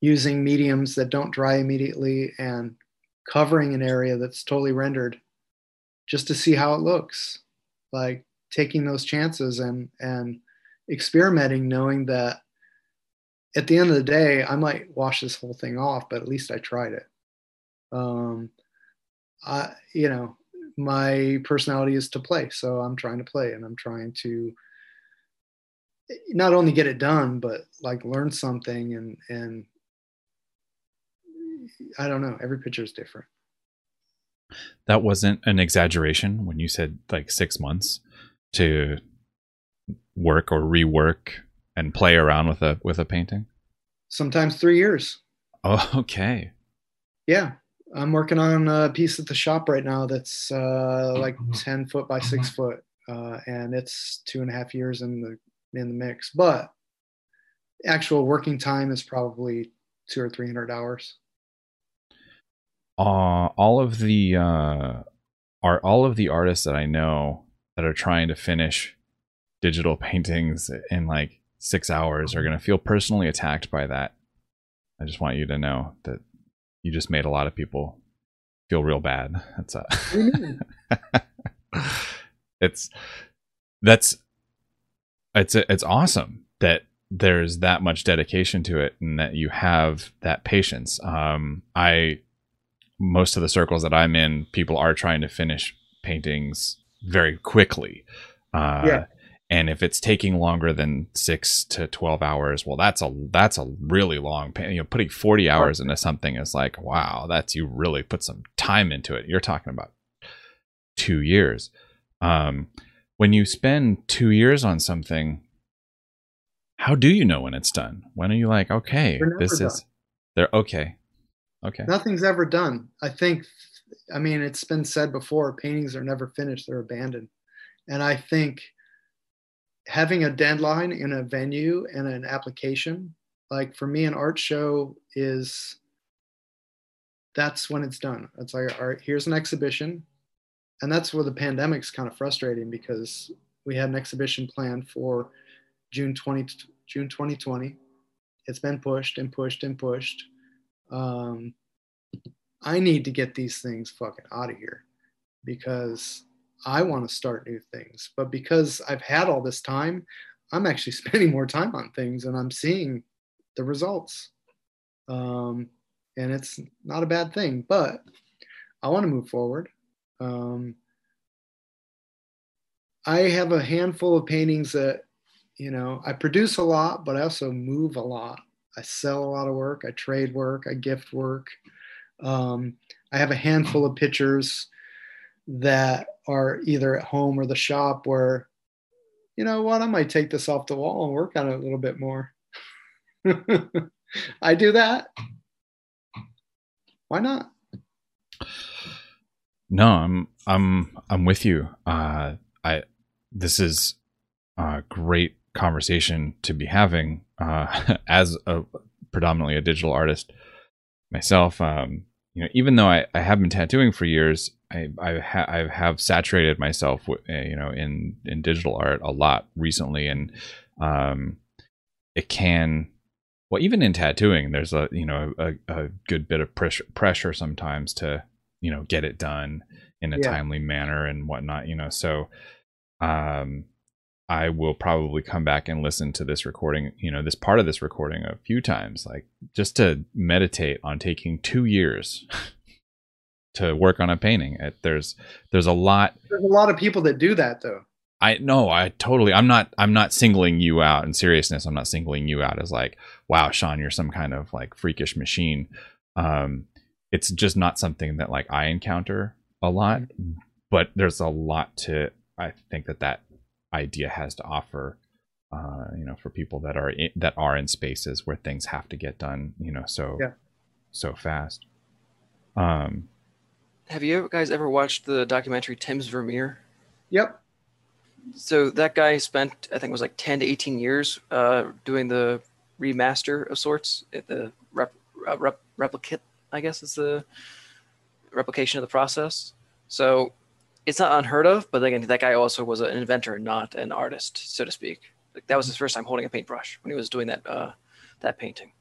using mediums that don't dry immediately and covering an area that's totally rendered just to see how it looks. Like taking those chances and and experimenting knowing that at the end of the day i might wash this whole thing off but at least i tried it. Um i you know my personality is to play so i'm trying to play and i'm trying to not only get it done, but like learn something and and I don't know. Every picture is different. That wasn't an exaggeration when you said like six months to work or rework and play around with a with a painting. Sometimes three years. Oh, okay. Yeah, I'm working on a piece at the shop right now that's uh, like 10 foot by six foot, uh, and it's two and a half years in the in the mix. But actual working time is probably two or three hundred hours. Uh, all of the uh, are all of the artists that I know that are trying to finish digital paintings in like six hours are going to feel personally attacked by that. I just want you to know that you just made a lot of people feel real bad. That's uh, it's that's it's it's awesome that there's that much dedication to it and that you have that patience. Um, I most of the circles that I'm in, people are trying to finish paintings very quickly. Uh, Yeah. And if it's taking longer than six to twelve hours, well, that's a that's a really long. pa- You know, putting forty hours into something is like, wow, that's you really put some time into it. You're talking about two years. Um, when you spend two years on something, how do you know when it's done? When are you like, okay, this is they're okay, okay, Nothing's ever done. I think, I mean, it's been said before paintings are never finished, they're abandoned. And I think having a deadline in a venue and an application, like for me, an art show is that's when it's done. It's like, all right, here's an exhibition. And that's where the pandemic's kind of frustrating because we had an exhibition planned for June 20, June 2020. It's been pushed and pushed and pushed. Um, I need to get these things fucking out of here because I want to start new things. But because I've had all this time, I'm actually spending more time on things and I'm seeing the results. Um, and it's not a bad thing, but I want to move forward. Um, I have a handful of paintings that, you know, I produce a lot, but I also move a lot. I sell a lot of work, I trade work, I gift work. Um, I have a handful of pictures that are either at home or the shop where, you know what, I might take this off the wall and work on it a little bit more. I do that. Why not? No, I'm I'm I'm with you. Uh, I this is a great conversation to be having uh, as a predominantly a digital artist myself. Um, you know, even though I, I have been tattooing for years, I I, ha- I have saturated myself, with, uh, you know, in in digital art a lot recently, and um, it can. Well, even in tattooing, there's a you know a, a good bit of pressure pressure sometimes to you know get it done in a Yeah. timely manner and whatnot you know so um i will probably come back and listen to this recording you know this part of this recording a few times like just to meditate on taking two years to work on a painting it, there's there's a lot There's a lot of people that do that though. I no, I totally. I'm not. I'm not singling you out in seriousness. I'm not singling you out as like, wow, Shawn, you're some kind of like freakish machine. Um, it's just not something that like I encounter a lot. But there's a lot to. I think that that idea has to offer. Uh, you know, for people that are in, that are in spaces where things have to get done. You know, so Yeah. so fast. Um, Have you ever, guys ever watched the documentary Tim's Vermeer? Yep. So that guy spent, I think it was like 10 to 18 years uh, doing the remaster of sorts, at the rep, uh, rep, replicate, I guess is the replication of the process. So it's not unheard of, but again, that guy also was an inventor, not an artist, so to speak. Like that was his first time holding a paintbrush when he was doing that uh, that painting.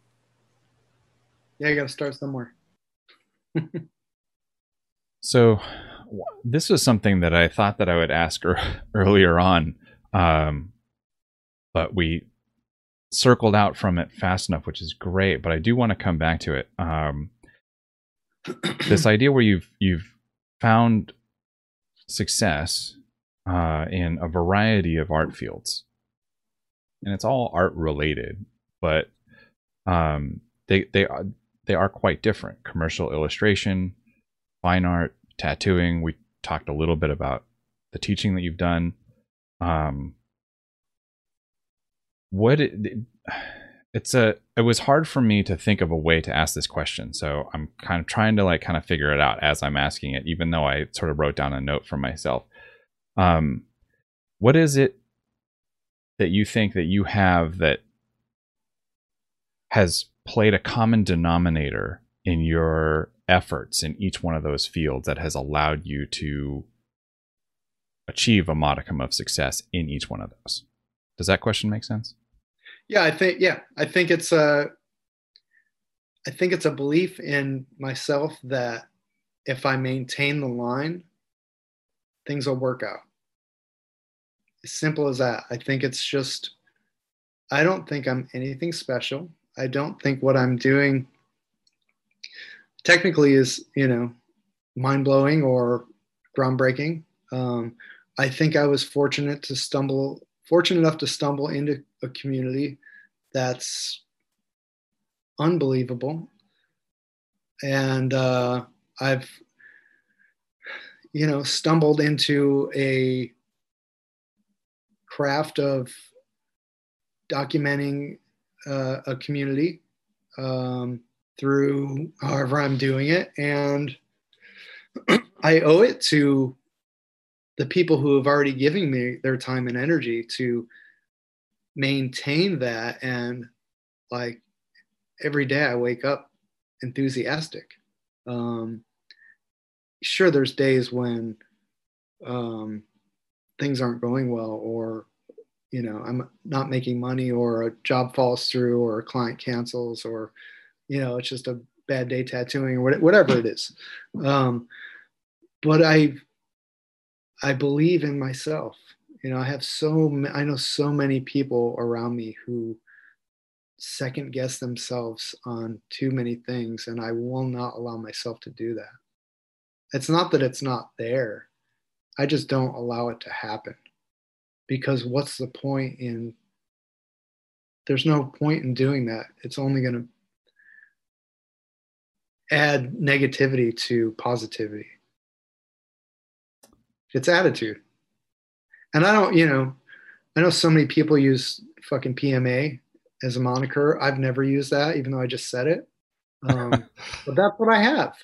Yeah, you got to start somewhere. So this was something that I thought that I would ask er- earlier on, um, but we circled out from it fast enough, which is great. But I do want to come back to it. Um, this idea where you've you've found success uh, in a variety of art fields, and it's all art related, but um, they they are they are quite different. Commercial illustration, fine art, tattooing. We talked a little bit about the teaching that you've done. Um, what it, it's a it was hard for me to think of a way to ask this question. So i'm kind of trying to like kind of figure it out as i'm asking it even though i sort of wrote down a note for myself. Um what is it that you think that you have that has played a common denominator in your efforts in each one of those fields that has allowed you to achieve a modicum of success in each one of those? Does that question make sense yeah, I think yeah, I think it's a I think it's a belief in myself that if I maintain the line, things will work out. As simple as that. I think it's just I don't think I'm anything special. I don't think what I'm doing technically is, you know, mind blowing or groundbreaking. Um, I think I was fortunate to stumble fortunate enough to stumble into a community that's unbelievable. And uh, I've, you know, stumbled into a craft of documenting uh, a community um, through however I'm doing it. And I owe it to the people who have already given me their time and energy to maintain that and like every day i wake up enthusiastic um sure there's days when um things aren't going well or you know i'm not making money or a job falls through or a client cancels or you know it's just a bad day tattooing or whatever it is um but i I believe in myself. You know, I have so I know so many people around me who second guess themselves on too many things, and I will not allow myself to do that. It's not that it's not there. I just don't allow it to happen. Because what's the point in there's no point in doing that. It's only going to add negativity to positivity. It's attitude. And I don't, you know, I know so many people use fucking PMA as a moniker. I've never used that, even though I just said it. Um, but that's what I have.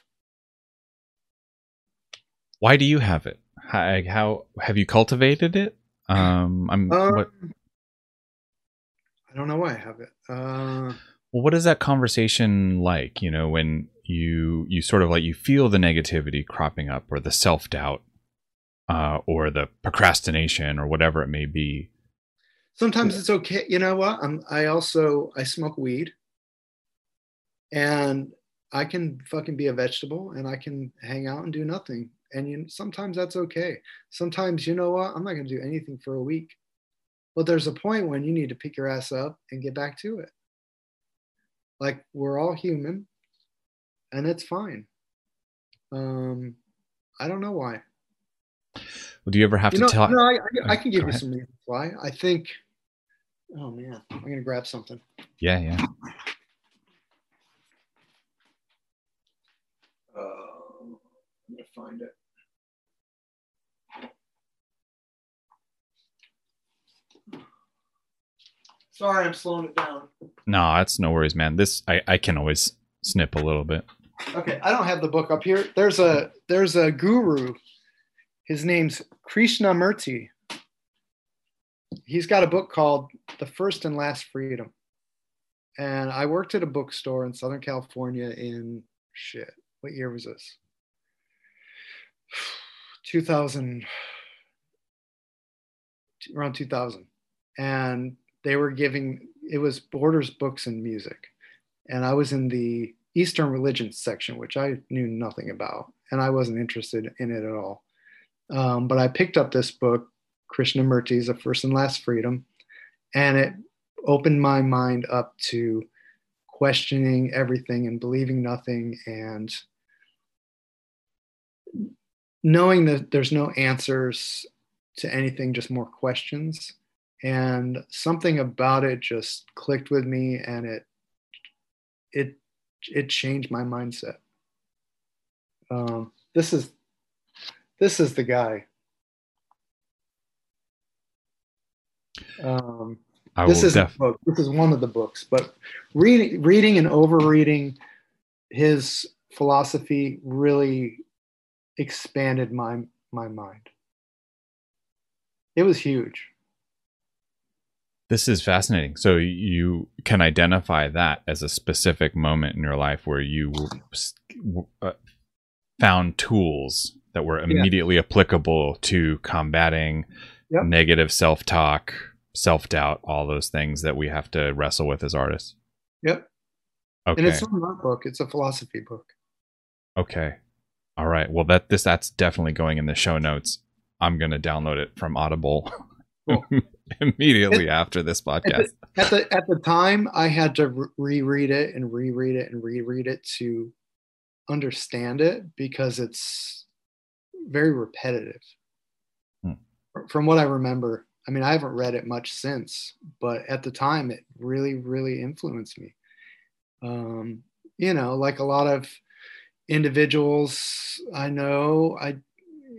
Why do you have it? How, how have you cultivated it? Um, I'm. Um, what? I don't know why I have it. Uh, well, what is that conversation like? You know, when you you sort of like you feel the negativity cropping up or the self doubt uh, or the procrastination or whatever it may be. Sometimes it's okay. You know what? I'm, I also I smoke weed, and I can fucking be a vegetable, and I can hang out and do nothing. And you, sometimes that's okay. Sometimes you know what? I'm not going to do anything for a week, but there's a point when you need to pick your ass up and get back to it. Like we're all human, and it's fine. Um, I don't know why. Well, do you ever have you to know, tell? No, I, I, I can give you ahead. some reasons why. I think. Oh man, I'm gonna grab something. Yeah, yeah. Uh, I'm gonna find it. Sorry, I'm slowing it down. No, that's no worries, man. This I, I can always snip a little bit. Okay, I don't have the book up here. There's a there's a guru his name's Krishnamurti. He's got a book called The First and Last Freedom. And I worked at a bookstore in Southern California in shit. What year was this? 2000, around 2000. And they were giving, it was Borders Books and Music. And I was in the Eastern religions section, which I knew nothing about. And I wasn't interested in it at all. Um, but I picked up this book, Krishnamurti's A First and Last Freedom, and it opened my mind up to questioning everything and believing nothing and knowing that there's no answers to anything, just more questions. And something about it just clicked with me and it it it changed my mindset. Um, this is this is the guy. Um, I this is def- a book. This is one of the books, but reading, reading and overreading his philosophy really expanded my my mind. It was huge. This is fascinating. So you can identify that as a specific moment in your life where you uh, found tools that were immediately yeah. applicable to combating yep. negative self-talk, self-doubt, all those things that we have to wrestle with as artists. Yep. Okay. And it's not a book; it's a philosophy book. Okay. All right. Well, that this that's definitely going in the show notes. I'm gonna download it from Audible cool. immediately it, after this podcast. At the, at the, at the time, I had to reread it and reread it and reread it to understand it because it's very repetitive. Hmm. From what I remember, I mean, I haven't read it much since, but at the time, it really, really influenced me. Um, you know, like a lot of individuals I know, I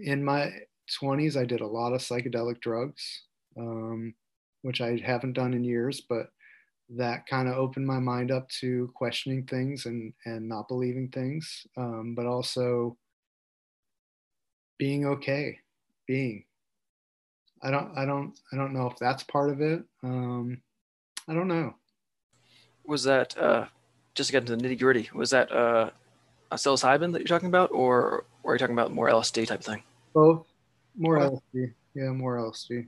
in my 20s, I did a lot of psychedelic drugs, um, which I haven't done in years, but that kind of opened my mind up to questioning things and and not believing things, um, but also being okay, being. I don't I don't I don't know if that's part of it. Um, I don't know. Was that uh, just to get into the nitty gritty? Was that uh, a psilocybin that you're talking about, or, or are you talking about more LSD type thing? Both, more okay. LSD. Yeah, more LSD,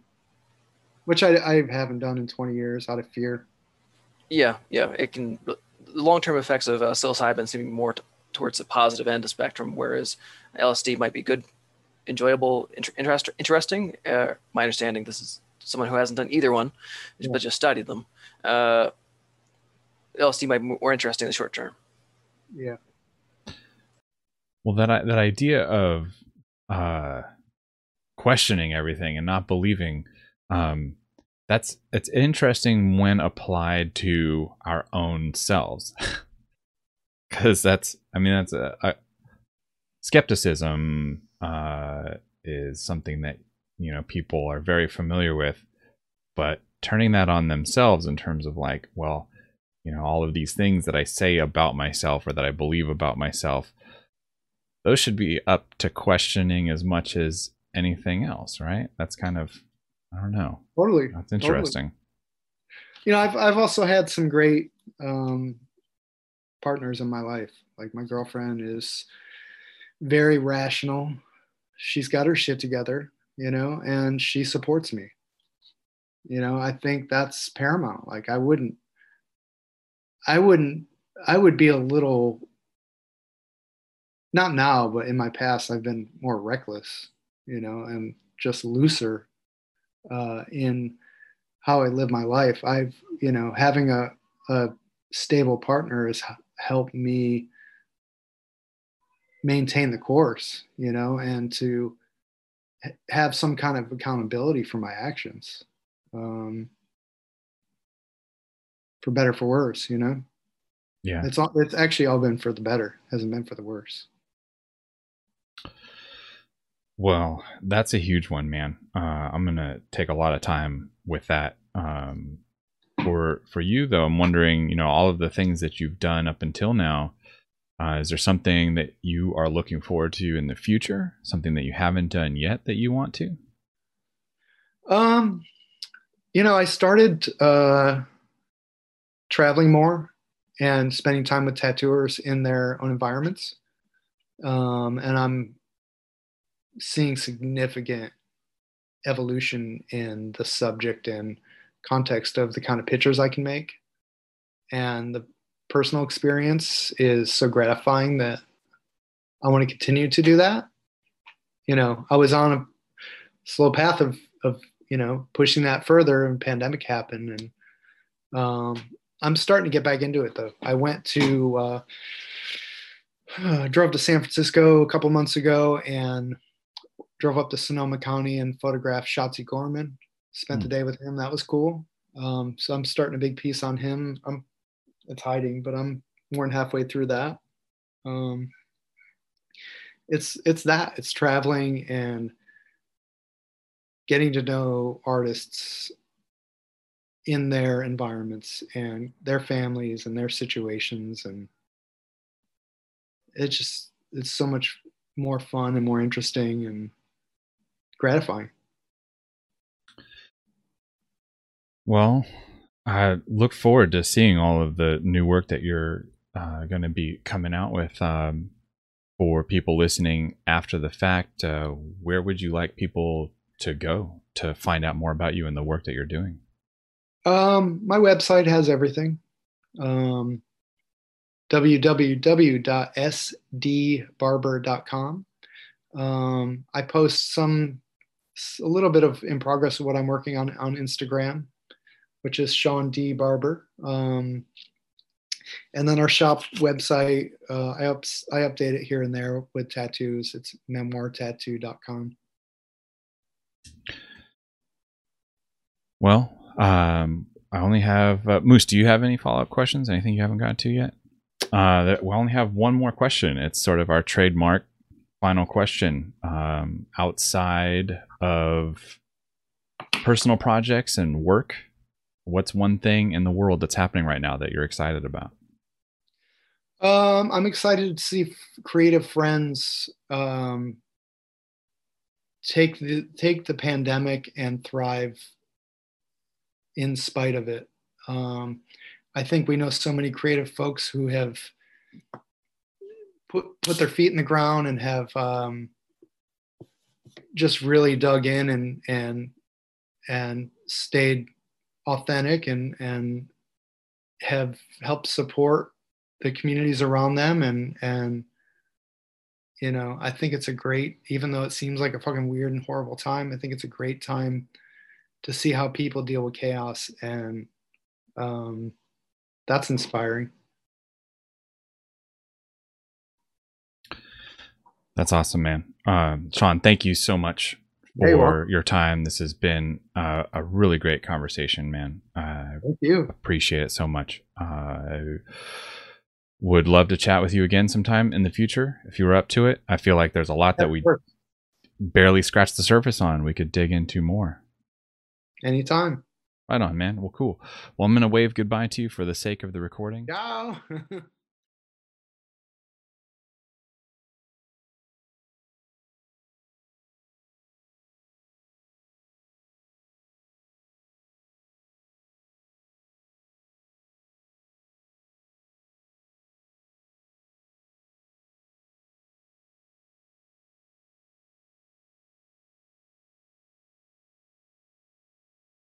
which I I haven't done in 20 years out of fear. Yeah, yeah, it can. The long-term effects of uh, psilocybin seem more t- towards the positive end of the spectrum, whereas LSD might be good, enjoyable, inter- interest- interesting. Uh, my understanding, this is someone who hasn't done either one, yeah. but just studied them. Uh, LSD might be more interesting in the short term. Yeah. Well, that that idea of uh, questioning everything and not believing um, that's it's interesting when applied to our own selves because that's i mean that's a, a skepticism uh, is something that you know people are very familiar with but turning that on themselves in terms of like well you know all of these things that i say about myself or that i believe about myself those should be up to questioning as much as anything else right that's kind of I don't know. Totally. That's interesting. Totally. You know, I've I've also had some great um, partners in my life. Like my girlfriend is very rational. She's got her shit together, you know, and she supports me. You know, I think that's paramount. Like I wouldn't I wouldn't I would be a little not now, but in my past I've been more reckless, you know, and just looser uh, in how I live my life. I've, you know, having a, a stable partner has helped me maintain the course, you know, and to have some kind of accountability for my actions. Um, for better for worse, you know. Yeah. It's all it's actually all been for the better, hasn't been for the worse. Well, that's a huge one, man. Uh, I'm gonna take a lot of time with that. Um, for for you though, I'm wondering, you know, all of the things that you've done up until now. Uh, is there something that you are looking forward to in the future? Something that you haven't done yet that you want to? Um, you know, I started uh, traveling more and spending time with tattooers in their own environments. Um, and I'm seeing significant evolution in the subject and context of the kind of pictures I can make. And the personal experience is so gratifying that I want to continue to do that. You know, I was on a slow path of, of you know, pushing that further and pandemic happened. And um, I'm starting to get back into it though. I went to, uh, uh, drove to San Francisco a couple months ago and drove up to Sonoma County and photographed Shotsie Gorman. Spent the hmm. day with him. That was cool. Um, so I'm starting a big piece on him. I'm it's hiding, but I'm more than halfway through that. Um, it's it's that it's traveling and getting to know artists in their environments and their families and their situations and it's just it's so much more fun and more interesting and gratifying well i look forward to seeing all of the new work that you're uh, going to be coming out with um, for people listening after the fact uh, where would you like people to go to find out more about you and the work that you're doing um, my website has everything. Um, www.sdbarber.com. Um, I post some, a little bit of in progress of what I'm working on on Instagram, which is Shawn D Barber. Um, and then our shop website, uh, I, I update it here and there with tattoos. It's memoirtattoo.com. Well, um, I only have uh, Moose. Do you have any follow up questions? Anything you haven't gotten to yet? Uh, we only have one more question. It's sort of our trademark final question. Um, outside of personal projects and work, what's one thing in the world that's happening right now that you're excited about? Um, I'm excited to see creative friends um, take the take the pandemic and thrive in spite of it. Um, I think we know so many creative folks who have put put their feet in the ground and have um, just really dug in and and and stayed authentic and and have helped support the communities around them. And and you know i think it's a great even though it seems like a fucking weird and horrible time i think it's a great time to see how people deal with chaos. And um, that's inspiring. That's awesome man. Um, Shawn thank you so much for hey, your time this has been uh, a really great conversation man uh, thank you appreciate it so much uh, would love to chat with you again sometime in the future if you were up to it i feel like there's a lot that we barely scratched the surface on we could dig into more Anytime. Right on, man. Well, cool. Well, I'm going to wave goodbye to you for the sake of the recording. Ciao.